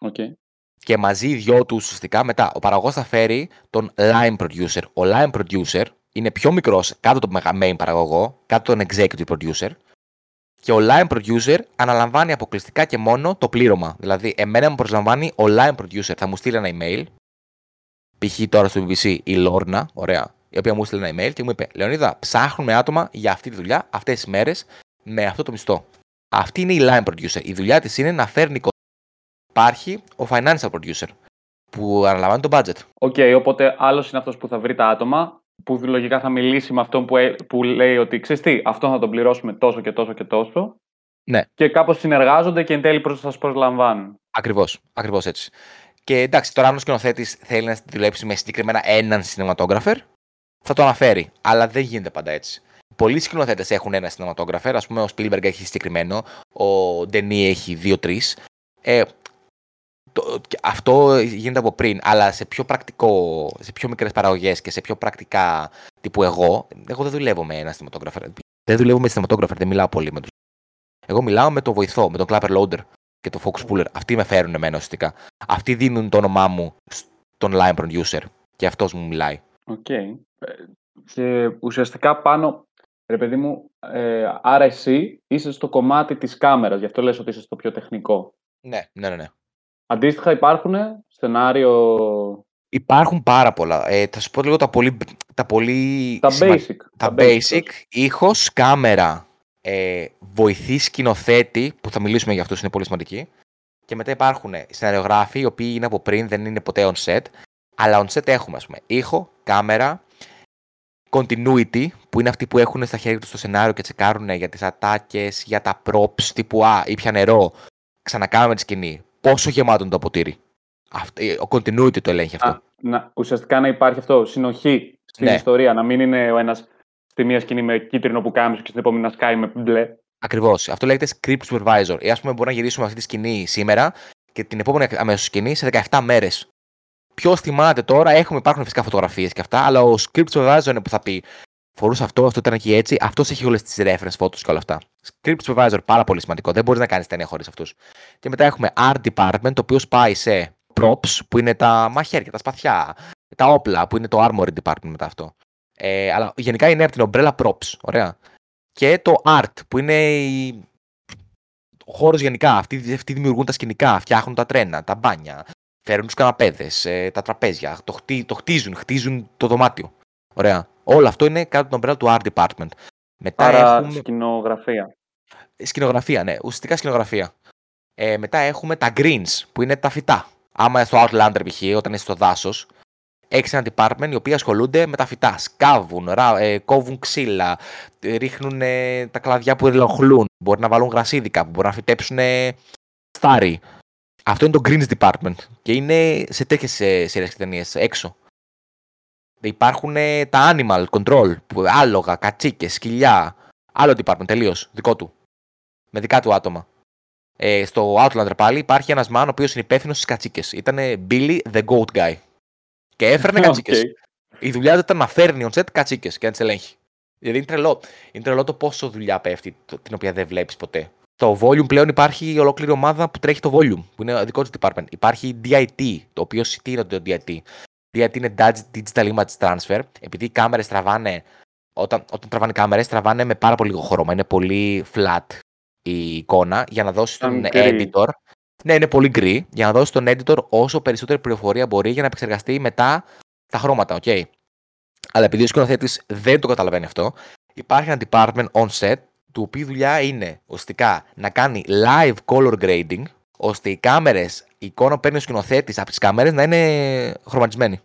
Οκ. Και μαζί οι δυο τους ουσιαστικά μετά. Ο παραγωγός θα φέρει τον line producer. Ο line producer είναι πιο μικρός κάτω τον μεγα- main παραγωγό, κάτω τον executive producer. Και ο line producer αναλαμβάνει αποκλειστικά και μόνο το πλήρωμα. Δηλαδή, εμένα μου προσλαμβάνει ο line producer. Θα μου στείλει ένα email. Π.χ. τώρα στο BBC η Λόρνα, ωραία, η οποία μου στείλει ένα email και μου είπε: Λεωνίδα, ψάχνουμε άτομα για αυτή τη δουλειά, αυτές τις μέρες, με αυτό το μισθό. Αυτή είναι η line producer. Η δουλειά της είναι να φέρνει κο- Υπάρχει ο financial producer που αναλαμβάνει το budget. Οκ, οπότε άλλος είναι αυτός που θα βρει τα άτομα, που λογικά θα μιλήσει με αυτόν που, ε- που λέει ότι ξέρεις τι, αυτόν θα τον πληρώσουμε τόσο και τόσο και τόσο. Ναι. Και κάπως συνεργάζονται και εν τέλει προς, σας προσλαμβάνουν. Ακριβώς. Ακριβώς έτσι. Και εντάξει, τώρα αν ο σκηνοθέτης θέλει να δουλέψει με συγκεκριμένα έναν cinematographer, θα το αναφέρει. Αλλά δεν γίνεται πάντα έτσι. Πολλοί σκηνοθέτες έχουν ένα cinematographer. Α πούμε, ο Spielberg έχει συγκεκριμένο, ο Denis έχει δύο-τρεις. Ε, το- και αυτό γίνεται από πριν, αλλά σε πιο πρακτικό, σε πιο μικρές παραγωγές και σε πιο πρακτικά τύπου εγώ, εγώ δεν δουλεύω με ένα cinematographer. Δεν δουλεύω με cinematographer, δεν μιλάω πολύ με του. Εγώ μιλάω με τον βοηθό, με τον clapper loader και τον focus puller. Αυτοί με φέρουν εμένα ουσιαστικά. Αυτοί δίνουν το όνομά μου στον line producer και αυτός μου μιλάει. Οκ. Ε, Και ουσιαστικά πάνω, ρε παιδί μου, ε, άρα εσύ είσαι στο κομμάτι της κάμερας, γι' αυτό λες ότι είσαι στο πιο τεχνικό. Ναι, ναι, ναι. ναι. Αντίστοιχα υπάρχουν σενάριο, Υπάρχουν πάρα πολλά. Ε, θα σου πω λίγο τα πολύ. Τα, πολύ τα σημα- basic. Τα basic, ήχος, κάμερα, ε, βοηθή σκηνοθέτη, που θα μιλήσουμε για αυτούς, είναι πολύ σημαντικοί. Και μετά υπάρχουν σεναριογράφοι, οι οποίοι είναι από πριν, δεν είναι ποτέ on set. Αλλά on set έχουμε, ας πούμε, ήχο, κάμερα, continuity, που είναι αυτοί που έχουν στα χέρια τους το σενάριο και τσεκάρουν για τις ατάκες, για τα props, τύπου «Α, ήπια νερό, ξανακάμε τη σκηνή». Πόσο γεμάτο είναι το ποτήρι. Αυτό, ο continuity το ελέγχει αυτό. Α, να, ουσιαστικά να υπάρχει αυτό, συνοχή στην Ναι. ιστορία, να μην είναι ο ένας στη μία σκηνή με κίτρινο που κάμισο και στην επόμενη να σκάει με μπλε. Ακριβώς. Αυτό λέγεται script supervisor. Ή ας πούμε, μπορούμε να γυρίσουμε αυτή τη σκηνή σήμερα και την επόμενη αμέσως σκηνή σε 17 μέρες. Ποιος θυμάται τώρα, έχουμε, υπάρχουν φυσικά φωτογραφίες και αυτά, αλλά ο script supervisor είναι που θα πει Φορούσε αυτό, αυτό ήταν εκεί έτσι. Αυτός έχει όλες τις reference photos και όλα αυτά. Script supervisor, πάρα πολύ σημαντικό. Δεν μπορείς να κάνεις ταινία χωρίς αυτούς. Και μετά έχουμε art department, το οποίο πάει σε props, που είναι τα μαχαίρια, τα σπαθιά, τα όπλα, που είναι το armory department μετά αυτό. Ε, αλλά γενικά είναι από την umbrella props. Ωραία. Και το art, που είναι η... ο χώρος γενικά. Αυτοί, αυτοί δημιουργούν τα σκηνικά, φτιάχνουν τα τρένα, τα μπάνια, φέρουν τους καναπέδες, τα τραπέζια, το, χτί, το χτίζουν, χτίζουν το δωμάτιο. Ωραία. Όλο αυτό είναι κάτω από τον umbrella του art department. Μετά Άρα έχουμε. σκηνογραφία. Σκηνογραφία, ναι. Ουσιαστικά σκηνογραφία. Ε, μετά έχουμε τα greens, που είναι τα φυτά. Άμα στο Outlander π.χ., όταν είσαι στο δάσος, έχεις ένα department οι οποίοι ασχολούνται με τα φυτά. Σκάβουν, ρα, ε, κόβουν ξύλα, ε, ρίχνουν ε, τα κλαδιά που ελοχλούν. Μπορεί να βάλουν γρασίδι κάπου, μπορεί να φυτέψουν ε, στάρι. Αυτό είναι το greens department και είναι σε τέτοιες σειρές και ταινίες έξω. Υπάρχουν ε, τα animal control, που, άλογα, κατσίκες, σκυλιά. Άλλο department τελείως, δικό του. Με δικά του άτομα. Ε, στο Outlander πάλι υπάρχει ένας man ο οποίος είναι υπεύθυνος στις κατσίκες. Ήταν Billy the Goat Guy. Και έφερνε κατσίκες. Οκ. Η δουλειά του ήταν να φέρνει on set κατσίκες και να τις ελέγχει. Δηλαδή είναι τρελό. Είναι τρελό το πόσο δουλειά πέφτει, το- την οποία δεν βλέπεις ποτέ. Στο volume πλέον υπάρχει ολόκληρη ομάδα που τρέχει το volume, που είναι δικό του department. Υπάρχει DIT, το οποίο τι είναι το DIT. DIT είναι Digital Image Transfer, επειδή οι κάμερες τραβάνε. Όταν, όταν τραβάνε κάμερες, τραβάνε με πάρα πολύ λίγο χρώμα. Είναι πολύ flat η εικόνα για να δώσεις Σαν στον γκρι. editor. Ναι, είναι πολύ γκρι. Για να δώσεις στον editor όσο περισσότερη πληροφορία μπορεί για να επεξεργαστεί μετά τα χρώματα, οκ. Αλλά επειδή ο σκηνοθέτης δεν το καταλαβαίνει αυτό, υπάρχει ένα department on set, του οποίου δουλειά είναι ουσιαστικά να κάνει live color grading, ώστε οι κάμερες, η εικόνα που παίρνει ο σκηνοθέτης από τις κάμερες να είναι χρωματισμένη.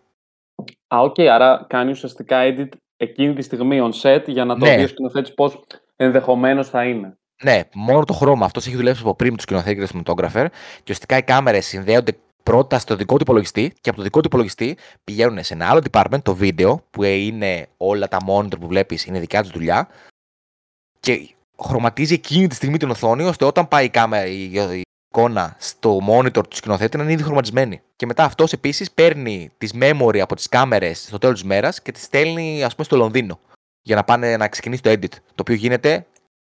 Α, οκ, άρα κάνει ουσιαστικά edit εκείνη τη στιγμή on set για να το Ναι. δει ο σκηνοθέτης πώς ενδεχομένως θα είναι. Ναι, μόνο το χρώμα. Αυτός έχει δουλέψει από πριν με το σκηνοθέτη και το cinematographer. Και ουσιαστικά οι κάμερες συνδέονται πρώτα στο δικό του υπολογιστή και από το δικό του υπολογιστή πηγαίνουν σε ένα άλλο department, το βίντεο, που είναι όλα τα monitor που βλέπεις είναι δικιά τους δουλειά και χρωματίζει εκείνη τη στιγμή την οθόνη ώστε όταν πάει η κάμερα, η, η εικόνα στο monitor του σκηνοθέτη να είναι ήδη χρωματισμένη. Και μετά αυτός επίσης παίρνει τις memory από τις κάμερες στο τέλος της μέρας και τις στέλνει ας πούμε στο Λονδίνο για να πάνε να ξεκινήσει το edit. Το οποίο γίνεται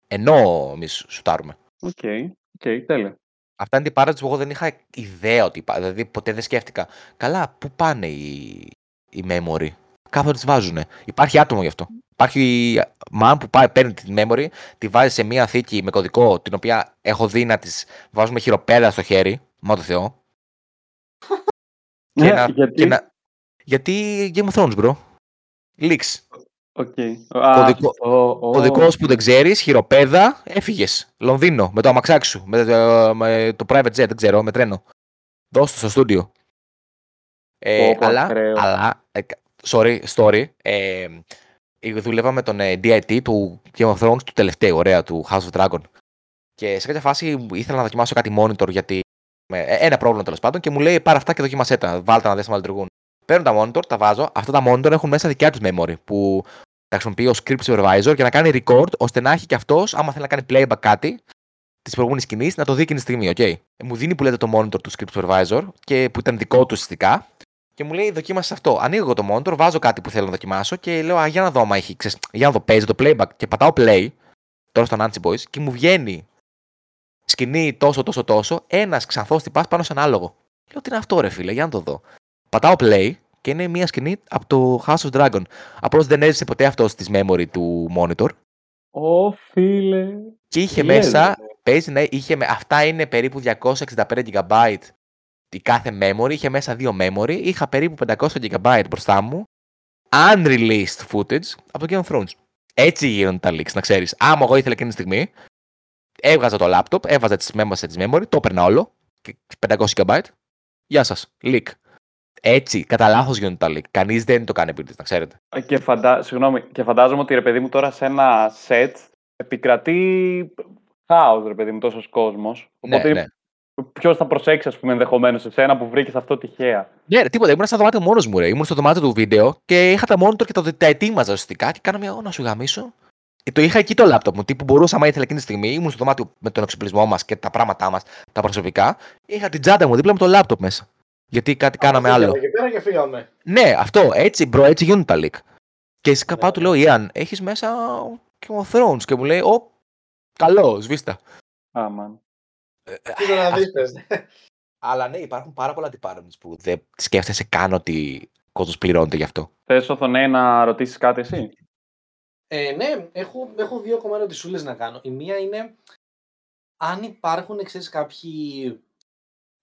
ενώ εμείς σουτάρουμε. Οκ, okay. Okay, τέλεια. Αυτά είναι την παράδοση που εγώ δεν είχα ιδέα ότι υπάρχει. Δηλαδή ποτέ δεν σκέφτηκα. Καλά, πού πάνε οι, οι memory; Κάπου τις βάζουν. Υπάρχει άτομο γι' αυτό. Υπάρχει man που πάει, παίρνει τη memory, τη βάζει σε μία θήκη με κωδικό, την οποία έχω δει να της βάζουμε χειροπέδα στο χέρι. Μα το Θεό. Ναι, και να, γιατί; και να, γιατί Game of Thrones, bro; Leaks. Okay. Κωδικό, Κωδικός που δεν ξέρεις, χειροπέδα, έφυγες. Λονδίνο, με το αμαξάκι σου, με το, με το private jet, δεν ξέρω, με τρένο. Δώσ' το στο στούντιο. Ε, Πω, πω, αλλά, ακραίο. αλλά, ε, sorry, story. Ε, δούλευα με τον ε, DIT του Game of Thrones του τελευταίου, ωραία, του House of Dragon. Και σε κάποια φάση ήθελα να δοκιμάσω κάτι monitor γιατί. με- ε, ένα πρόβλημα τέλος πάντων και μου λέει πάρε αυτά και δοκίμασέ τα. Βάλτε να δεις αν λειτουργούν. Παίρνω τα monitor, τα βάζω. Αυτά τα monitor έχουν μέσα δικιά τους memory που τα χρησιμοποιεί ο script supervisor για να κάνει record ώστε να έχει και αυτός, άμα θέλει να κάνει playback κάτι της προηγούμενης σκηνής, να το δει εκείνη τη στιγμή. Okay. Ε, μου δίνει που λέτε το monitor του script supervisor και που ήταν δικό του ουσιαστικά και μου λέει δοκίμασες αυτό. Ανοίγω εγώ το monitor, βάζω κάτι που θέλω να δοκιμάσω και λέω Α, για να δω άμα έχει. Ξέρεις, για να δω, παίζει το playback και πατάω play τώρα στο Nancy Boys και μου βγαίνει σκηνή τόσο, τόσο, τόσο, ένας ξανθός τυπάς πάνω σε ένα άλογο. Λέω τι είναι αυτό, ρε φίλε, για να το δω. Πατάω play και είναι μια σκηνή από το House of Dragon. Απλώς δεν έζησε ποτέ αυτό στη memory του monitor Ω, φίλε. και είχε Τι λες, μέσα. ρε. Παίζει, ναι, είχε, με- αυτά είναι περίπου 265 GB η κάθε memory. Είχε μέσα δύο memory. Είχα περίπου 500 GB μπροστά μου. Unreleased footage από το Game of Thrones. Έτσι γίνονται τα leaks, να ξέρεις. Άμα εγώ ήθελα εκείνη τη στιγμή, έβγαζα το laptop, έβαζα τις memory σε τις memory, το έπαιρνα όλο. και 500 GB. Γεια σας. Leak. Έτσι, κατά λάθος γίνονται τα leak. Κανείς δεν το κάνει επίτηδε, να ξέρετε. Και, φαντα... Συγγνώμη, και φαντάζομαι ότι ρε παιδί μου τώρα σε ένα set επικρατεί χάος ρε παιδί μου τόσος κόσμος. Ναι, Οπότε ναι. Ποιος θα προσέξει ας πούμε ενδεχομένως εσένα που βρήκες αυτό τυχαία; Ναι, ρε, τίποτα. Ήμουν στο δωμάτιο μόνος μου, ρε. Ήμουν στο δωμάτιο του βίντεο και είχα τα monitor και τα, τα ετοίμαζα ουσιαστικά και κάνα μια «Ω, να σου γαμίσω. Και το είχα εκεί το λάπτοπ μου. Τύπου μπορούσα, άμα ήθελα εκείνη τη στιγμή, ήμουν στο δωμάτιο με τον εξοπλισμό μας και τα πράγματά μας, τα προσωπικά. Είχα την τσάντα μου δίπλα με το λάπτοπ μέσα. Γιατί κάτι κάναμε άλλο. Και πέρα και φύγαμε. Ναι, αυτό, έτσι, bro, έτσι γίνουν τα leak. Και σε πάω του λέω, Ιαν, έχεις μέσα Game of Thrones. Και μου λέει, Ω, καλό, σβήστα. Άμαν. Κοίτα να δεις πες. Αλλά ναι, υπάρχουν πάρα πολλά departments που δεν σκέφτεσαι καν ότι ο κόσμος πληρώνεται γι' αυτό. Θες Οθονέ να ρωτήσεις κάτι εσύ; Ε, ναι, έχω, έχω δύο ακόμα ερωτησούλες να κάνω. Η μία είναι αν υπάρχουν, ξέρεις, κάποιοι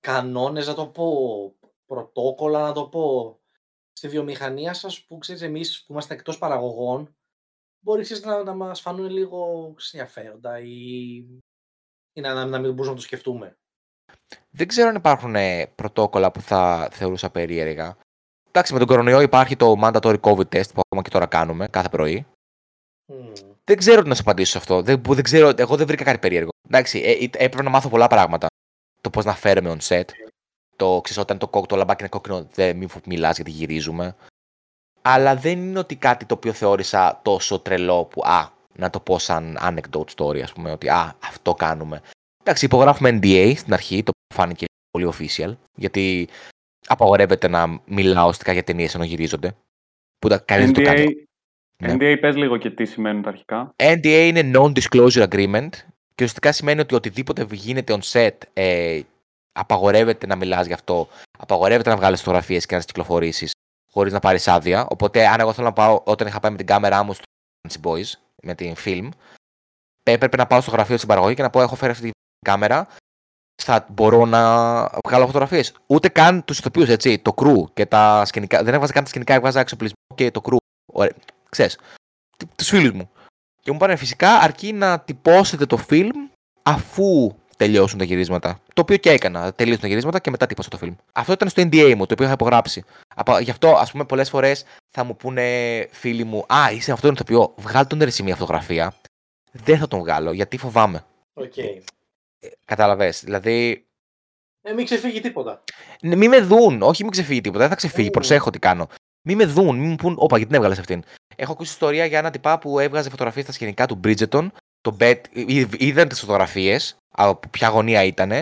κανόνες, να το πω, πρωτόκολλα, να το πω, στη βιομηχανία σας που, ξέρεις, εμείς που είμαστε εκτός παραγωγών, μπορεί, ξέρεις, να, να μας φανούν λίγο ξέρεις, ενδιαφέροντα ή, ή να, να, να μην μπορούμε να το σκεφτούμε. Δεν ξέρω αν υπάρχουν ε, πρωτόκολλα που θα θεωρούσα περίεργα. Εντάξει, με τον κορονοϊό υπάρχει το mandatory COVID test που ακόμα και τώρα κάνουμε κάθε πρωί. Μμμ. Δεν ξέρω τι να σου απαντήσω σε αυτό. Δεν, που δεν ξέρω, εγώ δεν βρήκα κάτι περίεργο. Εντάξει, ε, ε, έπρεπε να μάθω πολλά πράγματα. Το πώς να φέρουμε on set. Το ξέρεις, όταν το, κόκ- το λαμπάκι είναι κόκκινο, δεν μην μιλάς γιατί γυρίζουμε. Αλλά δεν είναι ότι κάτι το οποίο θεώρησα τόσο τρελό που α, να το πω σαν anecdote story, ας πούμε, ότι α, αυτό κάνουμε. Εντάξει, υπογράφουμε NDA στην αρχή, το οποίο φάνηκε πολύ official, γιατί απαγορεύεται να μιλάω ουσιαστικά για ταινίες ενώ γυρίζονται. Που τα, κανείς δεν το κάνει. NDA, Ναι. NDA πες λίγο και τι σημαίνουν τα αρχικά. NDA είναι Non-Disclosure Agreement και ουσιαστικά σημαίνει ότι οτιδήποτε γίνεται on set ε, απαγορεύεται να μιλάς γι' αυτό, απαγορεύεται να βγάλεις φωτογραφίες και να τις κυκλοφορήσεις χωρίς να πάρεις άδεια. Οπότε αν εγώ θέλω να πάω όταν είχα πάει με την κάμερά μου στο Nancy Boys, με την film, έπρεπε να πάω στο γραφείο στην παραγωγή και να πω έχω φέρει αυτή την κάμερα, θα μπορώ να βγάλω φωτογραφίες. Ούτε καν τους ηθοποιούς, έτσι. Το crew και τα σκηνικά. Δεν έβαζα καν τα σκηνικά, έβαζα εξοπλισμό και το crew. Ωραία. Ξέρεις, τους φίλους μου. Και μου είπαν φυσικά αρκεί να τυπώσετε το film αφού τελειώσουν τα γυρίσματα. Το οποίο και έκανα. Τελείωσαν τα γυρίσματα και μετά τύπωσα το film. Αυτό ήταν στο NDA μου, το οποίο είχα υπογράψει. Απα- Γι' αυτό, ας πούμε, πολλές φορές θα μου πούνε φίλοι μου, Α, είσαι αυτό το ηθοποιό, βγάλει τον ρε μια φωτογραφία. Δεν θα τον βγάλω γιατί φοβάμαι. Οκ. Κατάλαβες. Δηλαδή, Ε, μην ξεφύγει τίποτα. Ναι, Μη με δουν, όχι μην ξεφύγει τίποτα. Δεν θα ξεφύγει. Ου. Προσέχω τι κάνω. Μη με δουν, μη μου πούν, Όπα, γιατί την έβγαλες αυτήν. Έχω ακούσει ιστορία για ένα τυπά που έβγαζε φωτογραφίες στα σκηνικά του Bridgerton. Το Bet, είδαν τις φωτογραφίες, από ποια γωνία ήταν,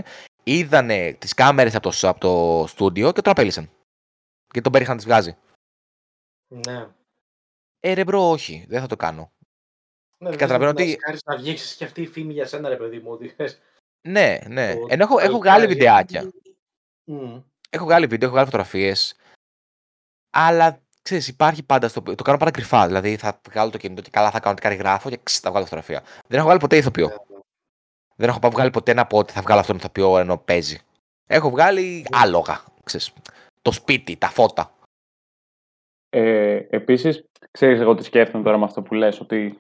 είδανε τις κάμερες από το, από το στούντιο και τον απέλυσαν. Γιατί τον πέριχαν να τις βγάζει. Ναι. Ε, ρε bro, όχι, δεν θα το κάνω. Ναι, δεν καταλαβαίνω να ότι- σε χάρη να βγήξεις και αυτή η φήμη για σένα, ρε παιδί μου. Ότι θες Ναι, ναι. το- Ενώ έχω, το έχω βγάλει εικάζει. βιντεάκια. Μμ. Έχω βγάλει βίντεο, έχω βγάλει φωτογραφίες. Αλλά ξέρεις, υπάρχει πάντα στο. Το κάνω πάντα κρυφά. Δηλαδή θα βγάλω το κινητό και καλά θα κάνω τι κάνει γράφω και ξ, θα βγάλω φωτογραφία. Δεν έχω βγάλει ποτέ ηθοποιό. Ναι, ναι. Δεν έχω πά- βγάλει ποτέ να πω ότι θα βγάλω αυτόν τον ηθοποιό ενώ παίζει. Έχω βγάλει άλογα. Ξέρεις, το σπίτι, τα φώτα. Ε, επίσης, ξέρεις εγώ τι σκέφτομαι τώρα με αυτό που λες, ότι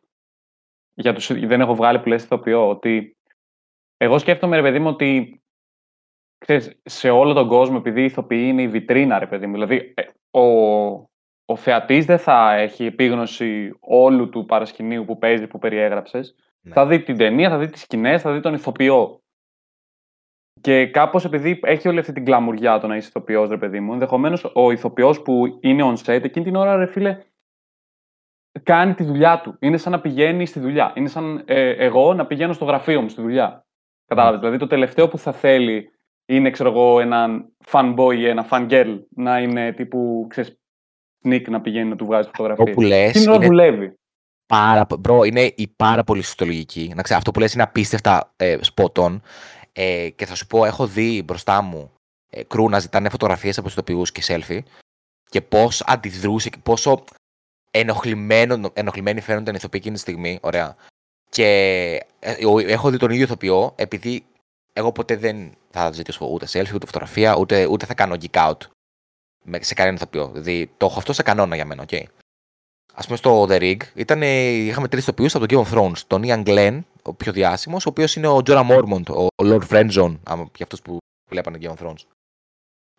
για τους, δεν έχω βγάλει που λες ηθοποιό, ότι εγώ σκέφτομαι, ρε παιδί μου, ότι ξέρεις, σε όλο τον κόσμο, επειδή οι ηθοποιοί είναι η βιτρίνα, ρε παιδί μου, δηλαδή ε, ο, ο θεατής δεν θα έχει επίγνωση όλου του παρασκηνίου που παίζει, που περιέγραψες. Ναι. Θα δει την ταινία, θα δει τις σκηνές, θα δει τον ηθοποιό. Και κάπως επειδή έχει όλη αυτή την κλαμουριά το να είσαι ηθοποιός, ρε παιδί μου, ενδεχομένως ο ηθοποιός που είναι on set εκείνη την ώρα, ρε φίλε, κάνει τη δουλειά του. Είναι σαν να πηγαίνει στη δουλειά. Είναι σαν ε, εγώ να πηγαίνω στο γραφείο μου στη δουλειά. Κατάλαβες; Δηλαδή το τελευταίο που θα θέλει είναι, ξέρω εγώ, έναν fanboy ή ένα fangirl να είναι τύπου, ξέρεις, sneak να πηγαίνει να του βγάζει Αυτό φωτογραφίες. που λες Εκείνη την ώρα είναι δουλεύει. πάρα, bro, είναι η πάρα πολύ συστολογική. Να ξέρω, αυτό που λες είναι απίστευτα ε, spot on. Ε, και θα σου πω, έχω δει μπροστά μου ε, crew να ζητάνε φωτογραφίες από του ηθοποιού και selfie και πώς αντιδρούσε και πόσο ενοχλημένο, ενοχλημένοι φαίνονταν οι ηθοποιοί εκείνη τη στιγμή. Ωραία. Και ε, ο- έχω δει τον ίδιο ηθοποιό, επειδή εγώ ποτέ δεν θα ζητήσω ούτε selfie, ούτε φωτογραφία, ούτε, ούτε θα κάνω geek out με, σε κανέναν ηθοποιό. Δηλαδή το έχω αυτό σε κανόνα για μένα, οκ. Α πούμε στο The Rig ήταν, είχαμε τρεις ηθοποιούς από το Game of Thrones. Τον Iain Glen, ο πιο διάσημος, ο οποίος είναι ο Jorah Mormont, ο, ο Lord Friendzone, άμα- για αυτούς που βλέπανε Game of Thrones.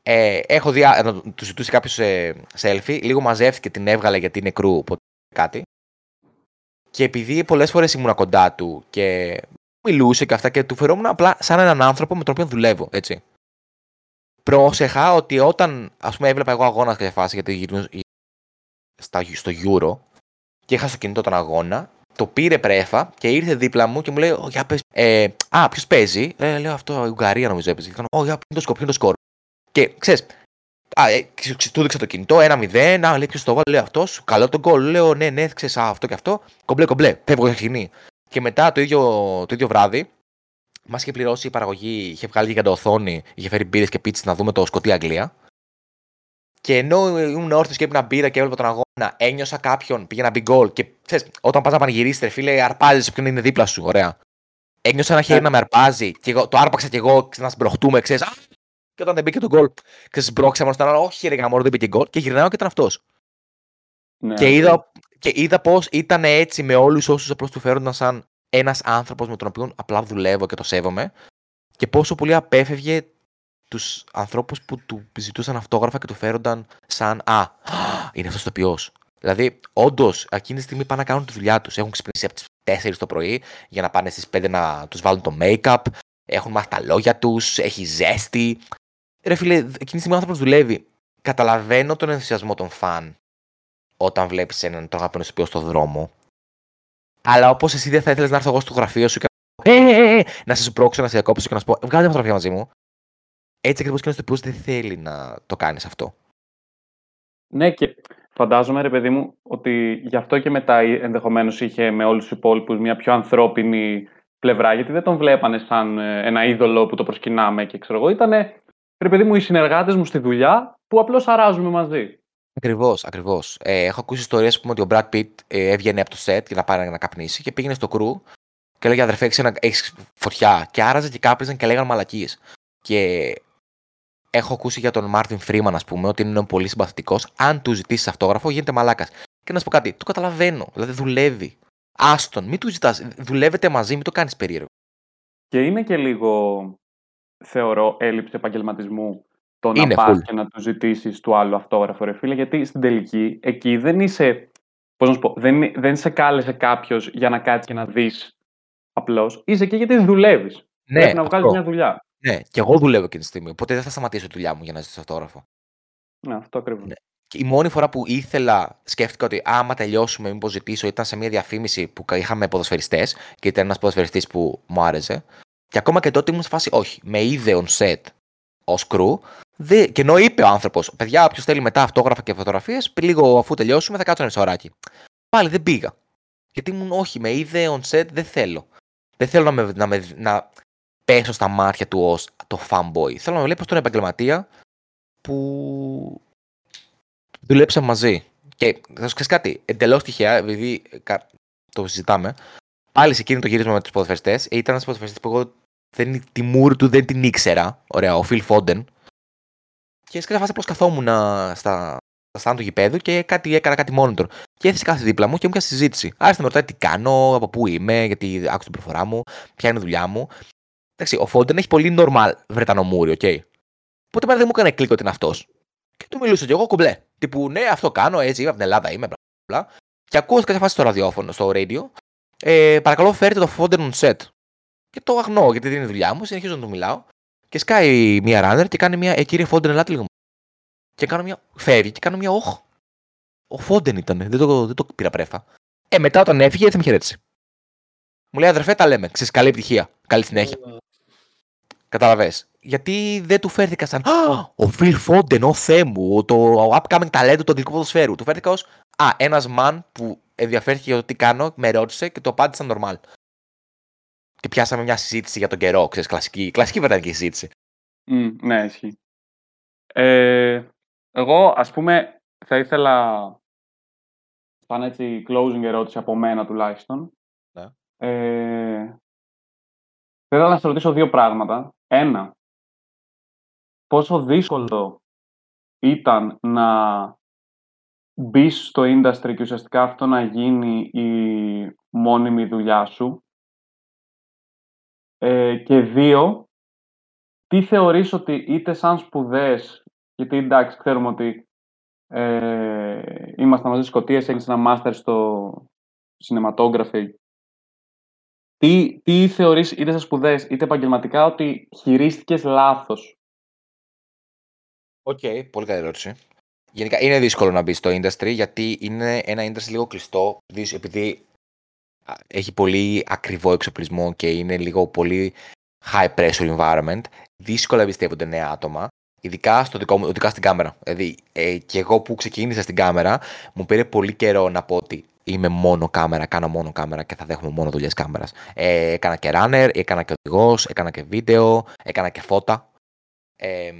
Ε, έχω δει, α, να του ζητούσε κάποιος ε, selfie, λίγο μαζεύτηκε, την έβγαλε γιατί είναι κρού, οπότε κάτι. Και επειδή πολλές φορές ήμουν κοντά του και μιλούσε και αυτά και του φερόμουν απλά σαν έναν άνθρωπο με τον οποίο δουλεύω, έτσι. Πρόσεχα ότι όταν, ας πούμε, έβλεπα εγώ αγώνα σε κάποια φάση γιατί γυρνούσα- στα, στο Euro και είχα στο κινητό τον αγώνα, το πήρε πρέφα και ήρθε δίπλα μου και μου λέει: «Ω, για πες, ε, Α, ποιος παίζει; Ε, λέω αυτό, η Ουγγαρία νομίζω έπαιζε. Και κάνω, Ω, για ποιο είναι το σκορ, ποιο είναι το σκορ. Και ξέρεις, Α, ε, ξε- ξε- του δείξα το κινητό, 1-0. Α, λέει ποιος το βάλει, λέει αυτός. Καλό το γκολ. Λέω ναι, ναι, ξέρεις αυτό και αυτό. Κομπλέ, κομπλέ. Φεύγω για σκηνή. Και μετά το ίδιο, το ίδιο βράδυ, μας είχε πληρώσει η παραγωγή, είχε βγάλει για οθόνη, είχε φέρει μπύρες και πίτσε να δούμε το Σκοτία Αγγλία. Και ενώ ήμουν όρθιος και έπαιρνα μπύρα και έβλεπα τον αγώνα, ένιωσα κάποιον, πήγε να μπει γκολ. Και ξέρεις, όταν πας να πανηγυρίσεις, ρε φίλε, αρπάζεις όποιον είναι δίπλα σου. Ωραία. Ένιωσα ένα χέρι Ε. να με αρπάζει και εγώ, το άρπαξα κι εγώ να σμπροχτούμε, ξέρεις. Και όταν δεν μπήκε το γκολ, ξέρεις, σμπρώξα μόνος στον άλλο, όχι ρε γαμόρο, δεν μπήκε γκολ. Και γυρνάω και ήταν αυτός. Ναι, Και είδα, και είδα πώς ήταν έτσι με όλους όσους απλώς του φέρονταν σαν ένας άνθρωπος με τον οποίο απλά δουλεύω και το σέβομαι. Και πόσο πολύ απέφευγε τους ανθρώπους που του ζητούσαν αυτόγραφα και του φέρονταν σαν Α, είναι αυτός το ποιό. Δηλαδή, όντως, εκείνη τη στιγμή πάνε να κάνουν τη δουλειά τους. Έχουν ξυπνήσει από τις 4 το πρωί για να πάνε στις 5 να τους βάλουν το make-up. Έχουν μάθει τα λόγια τους, έχει ζέστη. Ρε φίλε, εκείνη τη στιγμή ο άνθρωπος δουλεύει. Καταλαβαίνω τον ενθουσιασμό των φαν όταν βλέπεις έναν τον αγαπημένο σου ποιό στο δρόμο. Αλλά όπως εσύ δεν θα ήθελες να έρθω εγώ στο γραφείο σου και να, ε, ε, ε, να σε σπρώξω, να σε διακόψω και να σου πω: Βγάλε μια φωτογραφία μαζί μου. Έτσι ακριβώς και ένα οποίο δεν θέλει να το κάνεις αυτό. Ναι, και φαντάζομαι, ρε παιδί μου, ότι γι' αυτό και μετά ενδεχομένως είχε με όλους τους υπόλοιπους μια πιο ανθρώπινη πλευρά, γιατί δεν τον βλέπανε σαν ε, ένα είδωλο που το προσκυνάμε και ξέρω εγώ. Ήταν, ρε παιδί μου, οι συνεργάτες μου στη δουλειά που απλώς αράζουμε μαζί. Ακριβώς, ακριβώς. Ε, έχω ακούσει ιστορίες που ότι ο Brad Pitt ε, έβγαινε από το set για να πάει να καπνίσει και πήγαινε στο κρού και λέγε αδερφέ, έχεις, ένα- έχεις φωτιά. Και άραζε και κάπνιζαν και λέγανε μαλακίες. Και έχω ακούσει για τον Μάρτιν Φρήμαν, ας πούμε, ότι είναι πολύ συμπαθητικός. Αν του ζητήσεις αυτόγραφο, γίνεται μαλάκας. Και να σου πω κάτι, το καταλαβαίνω. Δηλαδή δουλεύει. Άστον, μην του ζητάς. Δουλεύετε μαζί, μην το κάνεις περίεργο. Και είναι και λίγο, θεωρώ, έλλειψη επαγγελματισμού το να Είναι πας full. και να του ζητήσεις του άλλου αυτόγραφο, ρε φίλε, γιατί στην τελική εκεί δεν είσαι. Πώς να σου πω, δεν, δεν σε κάλεσε κάποιος για να κάτσεις και να δεις απλώς. Είσαι εκεί γιατί δουλεύεις. Ναι, Πρέπει να βγάλει αυτό. μια δουλειά. Ναι, και εγώ δουλεύω εκείνη τη στιγμή. Οπότε δεν θα σταματήσω τη δουλειά μου για να ζητήσω αυτόγραφο. Ναι, αυτό ακριβώς. Ναι. Και η μόνη φορά που ήθελα, σκέφτηκα ότι άμα τελειώσουμε, μήπως ζητήσω, ήταν σε μια διαφήμιση που είχαμε ποδοσφαιριστές και ήταν ένας ποδοσφαιριστής που μου άρεσε. Και ακόμα και τότε ήμουν σε φάση, όχι, με είδε on set ως crew. Δε... Και ενώ είπε ο άνθρωπος, παιδιά, όποιος θέλει μετά αυτόγραφα και φωτογραφίες, λίγο αφού τελειώσουμε θα κάτσω ένα σωράκι. Πάλι δεν πήγα. Γιατί ήμουν, όχι, με είδε on set, δεν θέλω. Δεν θέλω να, με, να, με, να πέσω στα μάτια του ως το fanboy. Θέλω να βλέπω στον επαγγελματία που δουλέψαμε μαζί. Και θα σου ξέρεις κάτι, εντελώς τυχαία, επειδή το συζητάμε, πάλι σε εκείνο το γύρισμα με τους ποδοσφαιριστές, ήταν ένας ποδοσφαιριστής που εγώ δεν, τη μούρη του δεν την ήξερα. Ωραία, ο Φιλ Φόντεν. Και σκέφτηκα απλώς καθόμουν στα, στα του γηπέδου και κάτι έκανα κάτι monitor. Και έθεσε κάθε δίπλα μου και μου έκανε συζήτηση. Άρχισε να με ρωτάει τι κάνω, από πού είμαι, γιατί άκουσα την προφορά μου, ποια είναι η δουλειά μου. Εντάξει, ο Madden έχει πολύ normal βρετανομούρη, OK. Okay. Οπότε δεν μου έκανε κλικ ότι είναι αυτός. Και του μιλούσα κι εγώ κομπλέ. Τύπου, ναι, αυτό κάνω, έτσι είμαι από την Ελλάδα, είμαι, μπλα. Και ακούω κάποια φάση στο ραδιόφωνο, στο radio. Ε, παρακαλώ, φέρτε το Madden on set. Και το αγνοώ, γιατί δεν είναι δουλειά μου, συνεχίζω να του μιλάω. Και σκάει μία runner και κάνει μία, ε, κύριε Madden, ελάτε λίγο. Και κάνω μία, φεύγει και κάνω μία, όχ. Ο Madden ήταν, δεν το, δεν το πήρα πρέφα. Ε, μετά όταν έφυγε, έτσι με χαιρέτησε. Μου λέει, αδερφέ, τα λέμε. Ξέρεις, καλή επιτυχία. Καλή συνέχεια. Κατάλαβε. Γιατί δεν του φέρθηκα σαν Ο Φιλ Φόντεν, ο Θεέ μου, το upcoming talent του αγγλικού ποδοσφαίρου. Του φέρθηκα ως Α, ένας man που ενδιαφέρθηκε για το τι κάνω, με ρώτησε και το απάντησα normal. Και πιάσαμε μια συζήτηση για τον καιρό, ξέρεις, κλασική, κλασική βρετανική συζήτηση. Mm, ναι, ισχύει. Ε, εγώ, ας πούμε, θα ήθελα σαν έτσι closing ερώτηση από μένα τουλάχιστον. Ναι. Ε, θα ήθελα να σε ρωτήσω δύο πράγματα. Ένα, πόσο δύσκολο ήταν να μπεις στο industry και ουσιαστικά αυτό να γίνει η μόνιμη δουλειά σου; Ε, και δύο, τι θεωρείς ότι είτε σαν σπουδές, γιατί εντάξει ξέρουμε ότι ε, ήμασταν μαζί στις Σκωτίες, έκανες ένα μάστερ στο cinematography. Τι, τι θεωρείς είτε σε σπουδές είτε επαγγελματικά ότι χειρίστηκες λάθος; OK, okay, πολύ καλή ερώτηση. Γενικά είναι δύσκολο να μπει στο industry γιατί είναι ένα industry λίγο κλειστό επειδή έχει πολύ ακριβό εξοπλισμό και είναι λίγο πολύ high pressure environment. Δύσκολα εμπιστεύονται νέα άτομα. Ειδικά, στο δικό μου, ειδικά στην κάμερα. Δηλαδή, ε, και εγώ που ξεκίνησα στην κάμερα, μου πήρε πολύ καιρό να πω ότι είμαι μόνο κάμερα, κάνω μόνο κάμερα και θα δέχομαι μόνο δουλειές κάμερας. Ε, έκανα και runner, έκανα και οδηγός, έκανα και βίντεο, έκανα και φώτα. Ε,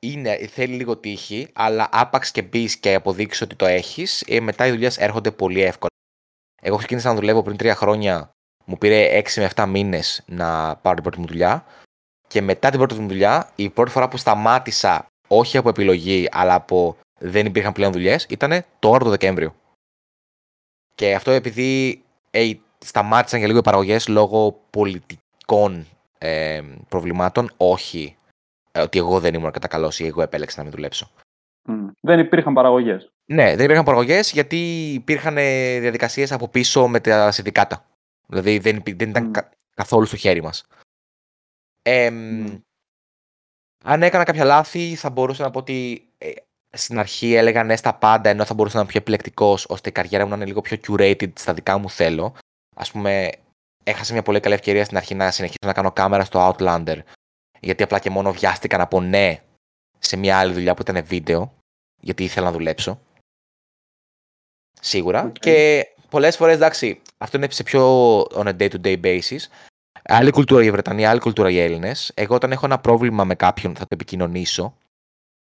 είναι, θέλει λίγο τύχη, αλλά άπαξ και μπεις και αποδείξεις ότι το έχεις, ε, μετά οι δουλειές έρχονται πολύ εύκολα. Εγώ ξεκίνησα να δουλεύω πριν τρία χρόνια. Μου πήρε 6 με 7 μήνες να πάρω την πρώτη μου δουλειά. Και μετά την πρώτη μου δουλειά, η πρώτη φορά που σταμάτησα, όχι από επιλογή, αλλά από δεν υπήρχαν πλέον δουλειές, ήταν τώρα το Δεκέμβριο. Και αυτό επειδή ε, σταμάτησαν για λίγο οι παραγωγές λόγω πολιτικών ε, προβλημάτων, όχι ε, ότι εγώ δεν ήμουν κατά καλός ή εγώ επέλεξα να μην δουλέψω. Mm. Δεν υπήρχαν παραγωγές. Ναι, δεν υπήρχαν παραγωγές γιατί υπήρχαν ε, διαδικασίες από πίσω με τα συνδικάτα. Δηλαδή δεν, δεν ήταν mm. καθόλου στο χέρι μας. Ε, mm. Αν έκανα κάποια λάθη, θα μπορούσα να πω ότι ε, στην αρχή έλεγα ναι στα πάντα, ενώ θα μπορούσα να είμαι πιο επιλεκτικός, ώστε η καριέρα μου να είναι λίγο πιο curated στα δικά μου θέλω. Α πούμε, έχασα μια πολύ καλή ευκαιρία στην αρχή να συνεχίσω να κάνω κάμερα στο Outlander γιατί απλά και μόνο βιάστηκα να πω ναι σε μια άλλη δουλειά που ήταν βίντεο, γιατί ήθελα να δουλέψω. Σίγουρα. Και πολλές φορές, εντάξει, αυτό είναι σε πιο on a day-to-day basis. Άλλη κουλτούρα η Βρετανία, άλλη κουλτούρα οι Έλληνες. Εγώ, όταν έχω ένα πρόβλημα με κάποιον, θα το επικοινωνήσω.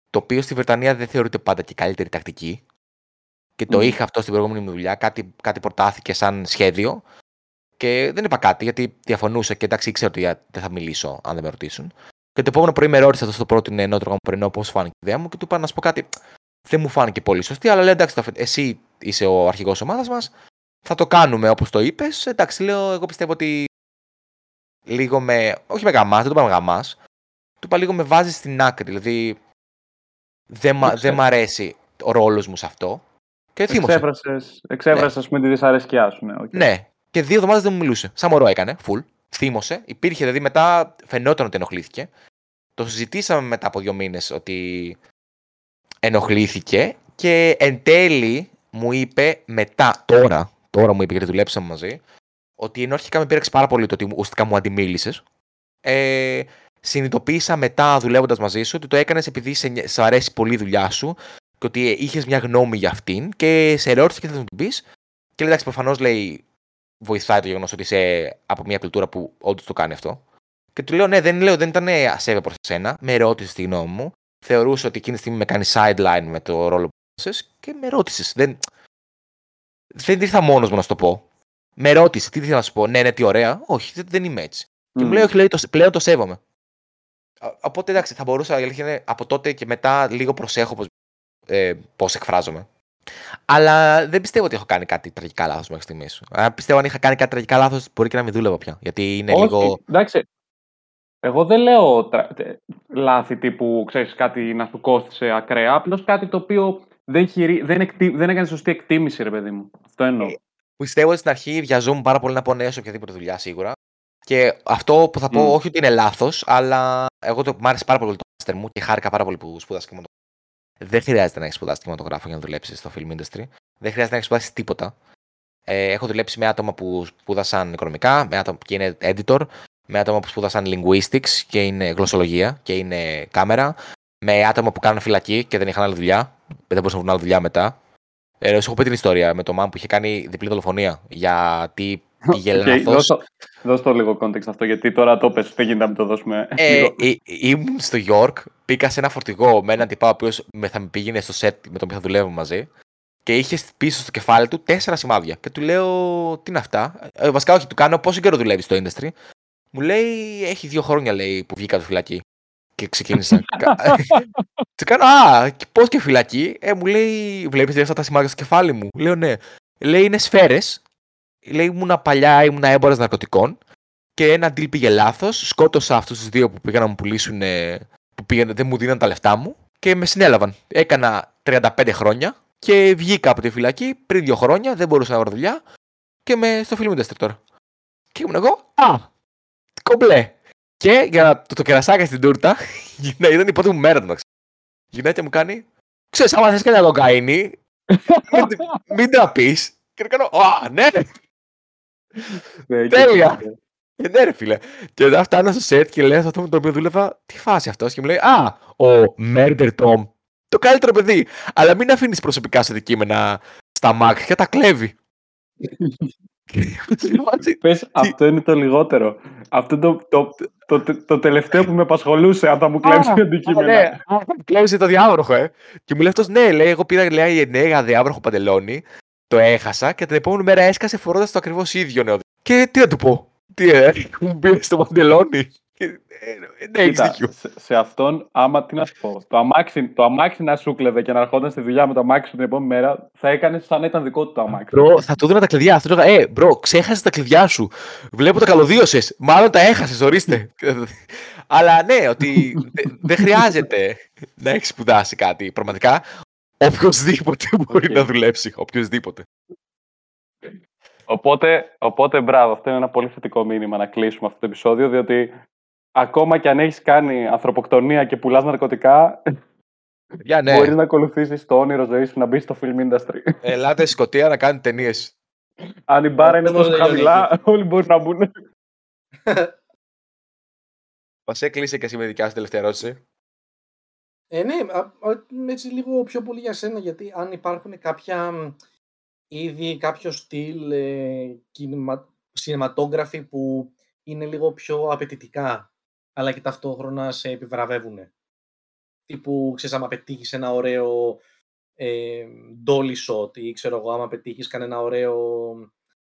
Το οποίο στη Βρετανία δεν θεωρείται πάντα και καλύτερη τακτική. Και το είχα αυτό στην προηγούμενη μου δουλειά. Κάτι, κάτι προτάθηκε σαν σχέδιο. Και δεν είπα κάτι γιατί διαφωνούσα και εντάξει ήξερα ότι δεν θα μιλήσω αν δεν με ρωτήσουν. Και το επόμενο πρωί με ρώτησε αυτό στο πρώτο νεότερο μου πρωινό πώς φάνηκε η ιδέα μου και του είπα να σου πω κάτι. Δεν μου φάνηκε πολύ σωστή, αλλά λέει εντάξει, εσύ είσαι ο αρχηγός ομάδας μας. Θα το κάνουμε όπως το είπες. Εντάξει, λέω, εγώ πιστεύω ότι λίγο με. Όχι με γαμάς, δεν το είπα με γαμάς. Του είπα λίγο με βάζει στην άκρη. Δηλαδή δεν, μα, δεν μ' αρέσει ο ρόλος μου σε αυτό. Και Εξέφρασες, εξέφρασες, ναι. πούμε, τη δυσαρέσκειά σου. Ναι, okay. ναι, και δύο εβδομάδες δεν μου μιλούσε. Σαν μωρό έκανε, full. Θύμωσε. Υπήρχε, δηλαδή μετά φαινόταν ότι ενοχλήθηκε. Το συζητήσαμε μετά από δύο μήνες ότι ενοχλήθηκε και εν τέλει μου είπε μετά, τώρα, τώρα μου είπε γιατί δουλέψαμε μαζί, ότι ενώ αρχικά με πήραξε πάρα πολύ το ότι ουσιαστικά μου αντιμίλησες, ε, συνειδητοποίησα μετά δουλεύοντας μαζί σου ότι το έκανες επειδή σε, σε αρέσει πολύ η δουλειά σου και ότι είχες μια γνώμη για αυτήν και σε ρώτησε και θα μου την πεις. Και λέει, εντάξει, προφανώς λέει, βοηθάει το γεγονός ότι είσαι από μια κουλτούρα που όντως το κάνει αυτό. Και του λέω, ναι, δεν, λέω, δεν ήταν ασέβεια προς εσένα. Με ρώτησε τη γνώμη μου. Θεωρούσε ότι εκείνη τη στιγμή με κάνει sideline με το ρόλο που και με ρώτησες. Δεν, δεν ήρθα μόνος μου να σου το πω. Με ρώτησε, τι ήθελα να σου πω. Ναι, ναι, τι ωραία. Όχι, δεν, δεν είμαι έτσι. Mm. Και μου λέει, Όχι, λέει, το, πλέον το σέβομαι. Οπότε εντάξει, θα μπορούσα, η αλήθεια είναι, από τότε και μετά λίγο προσέχω πώς, ε, πώς εκφράζομαι. Αλλά δεν πιστεύω ότι έχω κάνει κάτι τραγικά λάθος μέχρι στιγμής. Αν πιστεύω αν είχα κάνει κάτι τραγικά λάθος, μπορεί και να μην δούλευα πια. Γιατί είναι Όχι, λίγο. Εντάξει. Εγώ δεν λέω τρα... λάθη τύπου ξέρεις, κάτι να σου κόστησε ακραία. Απλώς κάτι το οποίο δεν, χειρι... δεν, εκτι... δεν έκανε σωστή εκτίμηση, ρε παιδί μου. Αυτό εννοώ. Ε, πιστεύω ότι στην αρχή βιαζόμουν πάρα πολύ να πω ναι σε οποιαδήποτε δουλειά σίγουρα. Και αυτό που θα πω, mm. όχι ότι είναι λάθος, αλλά εγώ το μ' άρεσε πάρα πολύ το μάστερ μου και χάρηκα πάρα πολύ που σπούδασα κινηματογράφο. Δεν χρειάζεται να έχεις σπουδάσει κινηματογράφο για να δουλέψεις στο film industry. Δεν χρειάζεται να έχεις σπουδάσει τίποτα. Ε, έχω δουλέψει με άτομα που σπούδασαν οικονομικά, με άτομα που είναι editor, με άτομα που σπούδασαν linguistics και είναι γλωσσολογία και είναι κάμερα, με άτομα που κάνουν φυλακή και δεν είχαν άλλη δουλειά, δεν μπορούσαν να βρουν άλλη δουλειά μετά. Ε, σου έχω πει την ιστορία με το μάμ που είχε κάνει διπλή δολοφονία γιατί πήγε okay, λάθος. Δώσ' το λίγο context αυτό, γιατί τώρα το πες, δεν γίνεται να μην το δώσουμε. Ε, ήμουν στο York, πήγα σε ένα φορτηγό με έναν τυπά ο οποίος θα με πήγαινε στο set με τον οποίο θα δουλεύουμε μαζί και είχε πίσω στο κεφάλι του τέσσερα σημάδια. Και του λέω, τι είναι αυτά; Ε, βασικά, όχι, του κάνω πόσο καιρό δουλεύεις στο industry; Μου λέει, έχει δύο χρόνια λέει, που βγήκα από φυλακή. Και ξεκίνησα. του κάνω, Α, πώς και φυλακή; Ε, μου λέει, Βλέπεις αυτά τα σημάδια στο κεφάλι μου; Λέω, Ναι. Λέει, είναι σφαίρες λέει ήμουν παλιά, ήμουν έμπορας ναρκωτικών και ένα deal πήγε λάθος. Σκότωσα αυτούς τους δύο που πήγαν να μου πουλήσουν, που πήγαν, δεν μου δίναν τα λεφτά μου και με συνέλαβαν. Έκανα 35 χρόνια και βγήκα από τη φυλακή πριν δύο χρόνια, δεν μπορούσα να βρω δουλειά και με στο film industry τώρα. Και ήμουν εγώ, α, κομπλέ. Και για να το, το κερασάκι στην τούρτα, ήταν η πρώτη μου μέρα του Γυναίκα μου κάνει, ξέρεις, άμα θες κανένα κοκαίνη, μην, μην τα πεις. Και κάνω, α, ναι, ναι, Τέλεια! Ε, ναι, ρε φίλε. Και μετά φτάνω στο σετ και λέω αυτό με το οποίο δούλευα, τι φάση αυτός. Και μου λέει, Α, ο Murder Tom. Το καλύτερο παιδί. Αλλά μην αφήνεις προσωπικά σου αντικείμενα στα Mac και τα κλέβει. Πες, αυτό είναι το λιγότερο. Αυτό το, το, το, το, τελευταίο που με απασχολούσε, αν θα μου κλέψει αντικείμενα. Ναι, αν θα μου κλέψει το διάβροχο, ε. Και μου λέει αυτός, ναι, λέει, εγώ πήρα λέει, εννέα διάβροχο παντελόνι το έχασα και την επόμενη μέρα έσκασε φορώντας το ακριβώς ίδιο νέο. Και τι να του πω; Τι ε, μου πήρε στο παντελόνι. Ε, ναι, έχεις δίκιο. Σε, σε, αυτόν, άμα τι να σου πω, το αμάξι, το αμάξι να σου κλεβε και να ερχόταν στη δουλειά με το αμάξι την επόμενη μέρα, θα έκανε σαν να ήταν δικό του το αμάξι. Bro, θα του 'δινα τα κλειδιά. Θα του έλεγα, Ε, bro, ξέχασες τα κλειδιά σου. Βλέπω τα καλωδίωσες. Μάλλον τα έχασες, ορίστε. Αλλά ναι, ότι δεν χρειάζεται να έχεις σπουδάσει κάτι. Πραγματικά, Οποιοδήποτε μπορεί να δουλέψει. Οποιοδήποτε. Οπότε, οπότε, μπράβο, αυτό είναι ένα πολύ θετικό μήνυμα να κλείσουμε αυτό το επεισόδιο, διότι ακόμα και αν έχεις κάνει ανθρωποκτονία και πουλάς ναρκωτικά, yeah, ναι. μπορείς να ακολουθήσεις το όνειρο ζωής σου να μπεις στο film industry. Ελάτε στη Σκωτία να κάνετε ταινίες. Αν η μπάρα είναι τόσο χαμηλά, όλοι μπορούν να μπουν. Μα έκλεισε και εσύ με δικιά σου τελευταία ερώτηση. Ε, ναι, έτσι λίγο πιο πολύ για σένα, γιατί αν υπάρχουν κάποια ήδη κάποιο στυλ ε, κινηματόγραφοι που είναι λίγο πιο απαιτητικά, αλλά και ταυτόχρονα σε επιβραβεύουν. Τύπου, ξέρεις, άμα πετύχεις ένα ωραίο ε, dolly shot ή ξέρω εγώ, άμα πετύχεις κανένα ωραίο,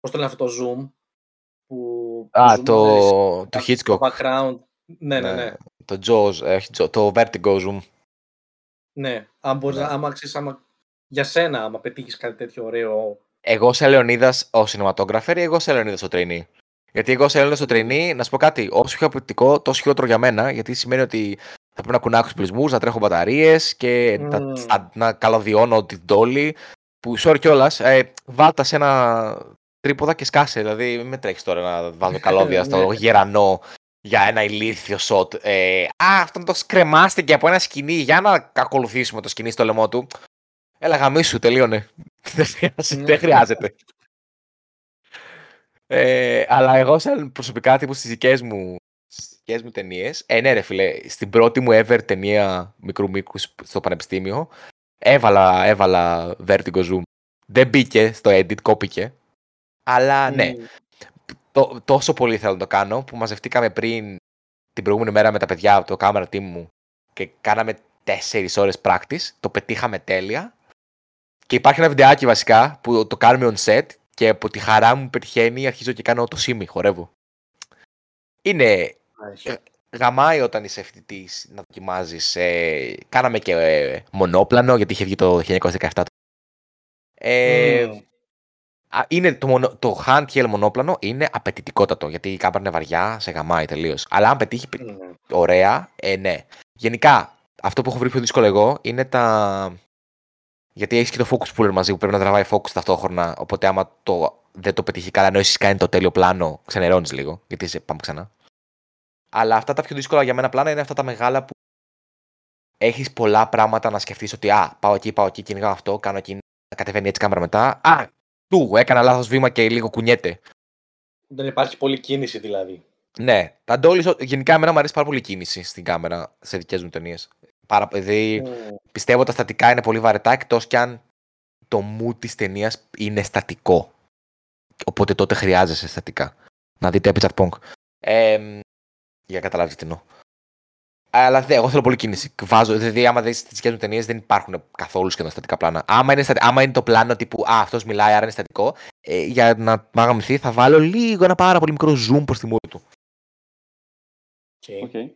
πώς το λένε αυτό το zoom, που, Α, το, το Hitchcock. Το background. Ναι, ναι, ναι. ναι. Το Jaws, το Vertigo zoom. Ναι, αν μπορείς, ναι. άμα, ξέρεις, άμα, για σένα, άμα πετύχεις κάτι τέτοιο ωραίο. Εγώ σε Λεωνίδας ο σινεματόγραφερ ή εγώ σε Λεωνίδα ο τρινή. Γιατί εγώ σε Λεωνίδα ο τρινή, να σου πω κάτι, όσο πιο απαιτητικό, τόσο χειρότερο για μένα, γιατί σημαίνει ότι θα πρέπει να κουνάξω πλεισμού, να τρέχω μπαταρίες και mm. να, να καλωδιώνω την τόλη. Που sorry κιόλας, ε, βάλτα σε ένα τρίποδα και σκάσε. Δηλαδή, μην με τρέχεις τώρα να βάλω καλώδια στο γερανό για ένα ηλίθιο σοτ. Ε, α, αυτόν το σκρεμάστηκε από ένα σκηνή για να ακολουθήσουμε το σκηνή στο λαιμό του. Έλα γαμίσου, τελείωνε. Δεν χρειάζεται. δεν χρειάζεται. Ε, αλλά εγώ σαν προσωπικά τύπου στις δικές μου, στις δικές μου ταινίες, ε, ναι ρε φίλε, στην πρώτη μου ever ταινία μικρού μήκου στο πανεπιστήμιο, έβαλα, έβαλα Vertigo Zoom. Δεν μπήκε στο edit, κόπηκε. Αλλά ναι, το, τόσο πολύ θέλω να το κάνω που μαζευτήκαμε πριν την προηγούμενη μέρα με τα παιδιά από το camera team μου και κάναμε τέσσερις ώρες practice, το πετύχαμε τέλεια και υπάρχει ένα βιντεάκι βασικά που το κάνουμε on set και από τη χαρά μου πετυχαίνει αρχίζω και κάνω το σίμι, χορεύω. Είναι ε, γαμάει όταν είσαι φοιτητής να δοκιμάζεις. Ε, κάναμε και ε, μονόπλανο, γιατί είχε βγει το 1917. Ε, είναι το, μονο, το handheld μονόπλανο είναι απαιτητικότατο, γιατί η κάμερα είναι βαριά, σε γαμάει τελείως. Αλλά αν πετύχει ωραία, ε, ναι. Γενικά, αυτό που έχω βρει πιο δύσκολο εγώ είναι τα. Γιατί έχεις και το focus puller μαζί που πρέπει να τραβάει focus ταυτόχρονα. Οπότε, άμα το, δεν το πετύχει καλά, ενώ εσύ κάνει το τέλειο πλάνο, ξενερώνεις λίγο. Γιατί είσαι, πάμε ξανά. Αλλά αυτά τα πιο δύσκολα για μένα πλάνα είναι αυτά τα μεγάλα που έχεις πολλά πράγματα να σκεφτείς ότι Α, πάω εκεί, πάω εκεί, κυνηγάω αυτό, κάνω εκεί, κατεβαίνει έτσι κάμερα μετά. Α, του, έκανα λάθος βήμα και λίγο κουνιέται. Δεν υπάρχει πολλή κίνηση δηλαδή. Ναι, τα ντόλι, γενικά εμένα μου αρέσει πάρα πολύ κίνηση στην κάμερα σε δικές μου ταινίες. Πάρα, δηλαδή, mm. πιστεύω τα στατικά είναι πολύ βαρετά εκτός κι αν το μου της ταινίας είναι στατικό. Οπότε τότε χρειάζεσαι στατικά. Να δείτε Epic Punk. Ε, για να καταλάβετε τι εννοώ. Αλλά δε, εγώ θέλω πολύ κίνηση. Βάζω, δηλαδή, άμα δεις τι δικέ μου ταινίες, δεν υπάρχουν καθόλου σχεδόν στατικά πλάνα. Άμα είναι, άμα είναι το πλάνο τύπου Α, αυτός μιλάει, άρα είναι στατικό, ε, για να μαγαμηθεί, θα βάλω λίγο ένα πάρα πολύ μικρό zoom προς τη μούρη του. Okay. okay.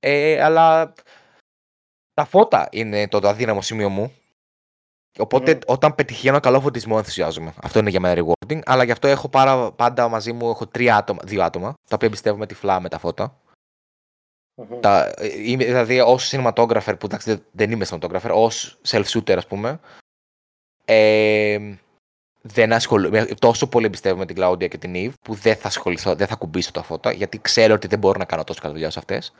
Ε, αλλά τα φώτα είναι το αδύναμο σημείο μου. Οπότε mm. όταν πετυχαίνω καλό φωτισμό ενθουσιάζομαι. Αυτό είναι για μένα rewarding. Αλλά γι' αυτό έχω πάρα, πάντα μαζί μου έχω τρία άτομα, δύο άτομα, τα οποία εμπιστεύομαι τυφλά με τα φώτα. Mm-hmm. Τα, είμαι, δηλαδή, ως cinematographer, που εντάξει, δεν είμαι cinematographer, ως self-shooter, ας πούμε, ε, δεν ασχολούμαι. Τόσο πολύ εμπιστεύομαι την Claudia και την Eve που δεν θα ασχοληθώ, δεν θα κουμπίσω τα φώτα, γιατί ξέρω ότι δεν μπορώ να κάνω τόσο καλή δουλειά σε αυτές.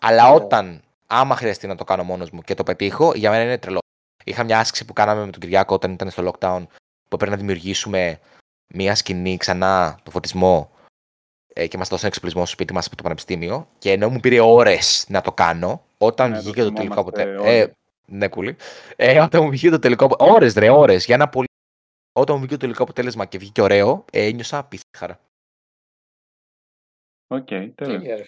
Αλλά mm-hmm. όταν, άμα χρειαστεί να το κάνω μόνος μου και το πετύχω, για μένα είναι τρελό. Είχα μια άσκηση που κάναμε με τον Κυριάκο όταν ήταν στο lockdown, που έπρεπε να δημιουργήσουμε μια σκηνή ξανά, το φωτισμό, ε, και μας δώσαν εξοπλισμό στο σπίτι μας από το πανεπιστήμιο. Και ενώ μου πήρε ώρες να το κάνω, όταν ναι, βγήκε το, τελικό αποτέλεσμα. Ε, ναι, κουλή. Ε, όταν μου βγήκε το τελικό αποτέλεσμα. Ώρες, ρε, ώρες. Για ένα πολύ. Όταν μου βγήκε το τελικό αποτέλεσμα και βγήκε ωραίο, ε, ένιωσα απίστευτη χαρά. Οκ, okay, τέλεια.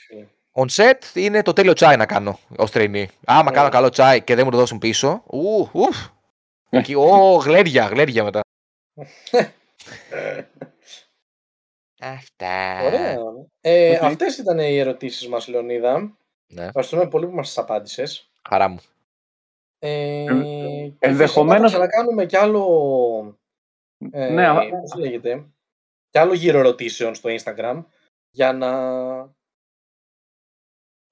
On set είναι το τέλειο τσάι να κάνω ως τρινή. Άμα yeah. κάνω καλό τσάι και δεν μου το δώσουν πίσω. Ου, ουφ. Εκεί, ω, γλέρια, γλέρια μετά. Αυτά. Ωραία. Ε, okay. Αυτές ήταν οι ερωτήσεις μας, Λεωνίδα. Ναι. Ευχαριστούμε πολύ που μας τις απάντησες. Χαρά μου. Ε, Ενδεχομένως... Θα κάνουμε κι άλλο... Ε, ναι, πώς λέγεται. Κι άλλο γύρο ερωτήσεων στο Instagram για να,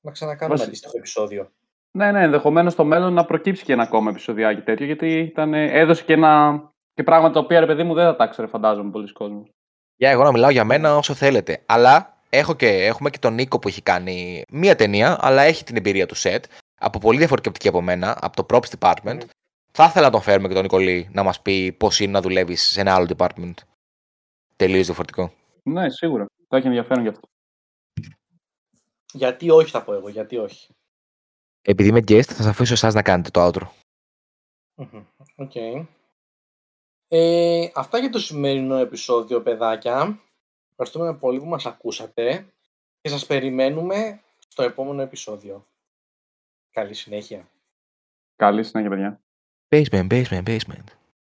να ξανακάνουμε Μας... αντίστοιχο επεισόδιο. Ναι, ναι, ενδεχομένως στο μέλλον να προκύψει και ένα ακόμα επεισοδιάκι τέτοιο, γιατί ήταν, έδωσε και, ένα, και πράγματα τα οποία ρε παιδί μου δεν θα τα ξέρει, φαντάζομαι, πολλοί κόσμοι. Για εγώ να μιλάω για μένα όσο θέλετε. Αλλά έχω και, έχουμε και τον Νίκο που έχει κάνει μία ταινία, αλλά έχει την εμπειρία του σετ από πολύ διαφορετική από μένα, από το Props Department. Mm. Θα ήθελα να τον φέρουμε και τον Νικολή να μας πει πώς είναι να δουλεύεις σε ένα άλλο department. Τελείως διαφορετικό. Ναι, σίγουρα. Θα έχει ενδιαφέρον γι' αυτό. Γιατί όχι, θα πω εγώ, γιατί όχι. Επειδή είμαι guest, θα σας αφήσω εσάς να κάνετε το outro. OK. Okay. Ε, αυτά για το σημερινό επεισόδιο, παιδάκια. Ευχαριστούμε πολύ που μας ακούσατε και σας περιμένουμε στο επόμενο επεισόδιο. Καλή συνέχεια. Καλή συνέχεια, παιδιά. Basement, basement, basement.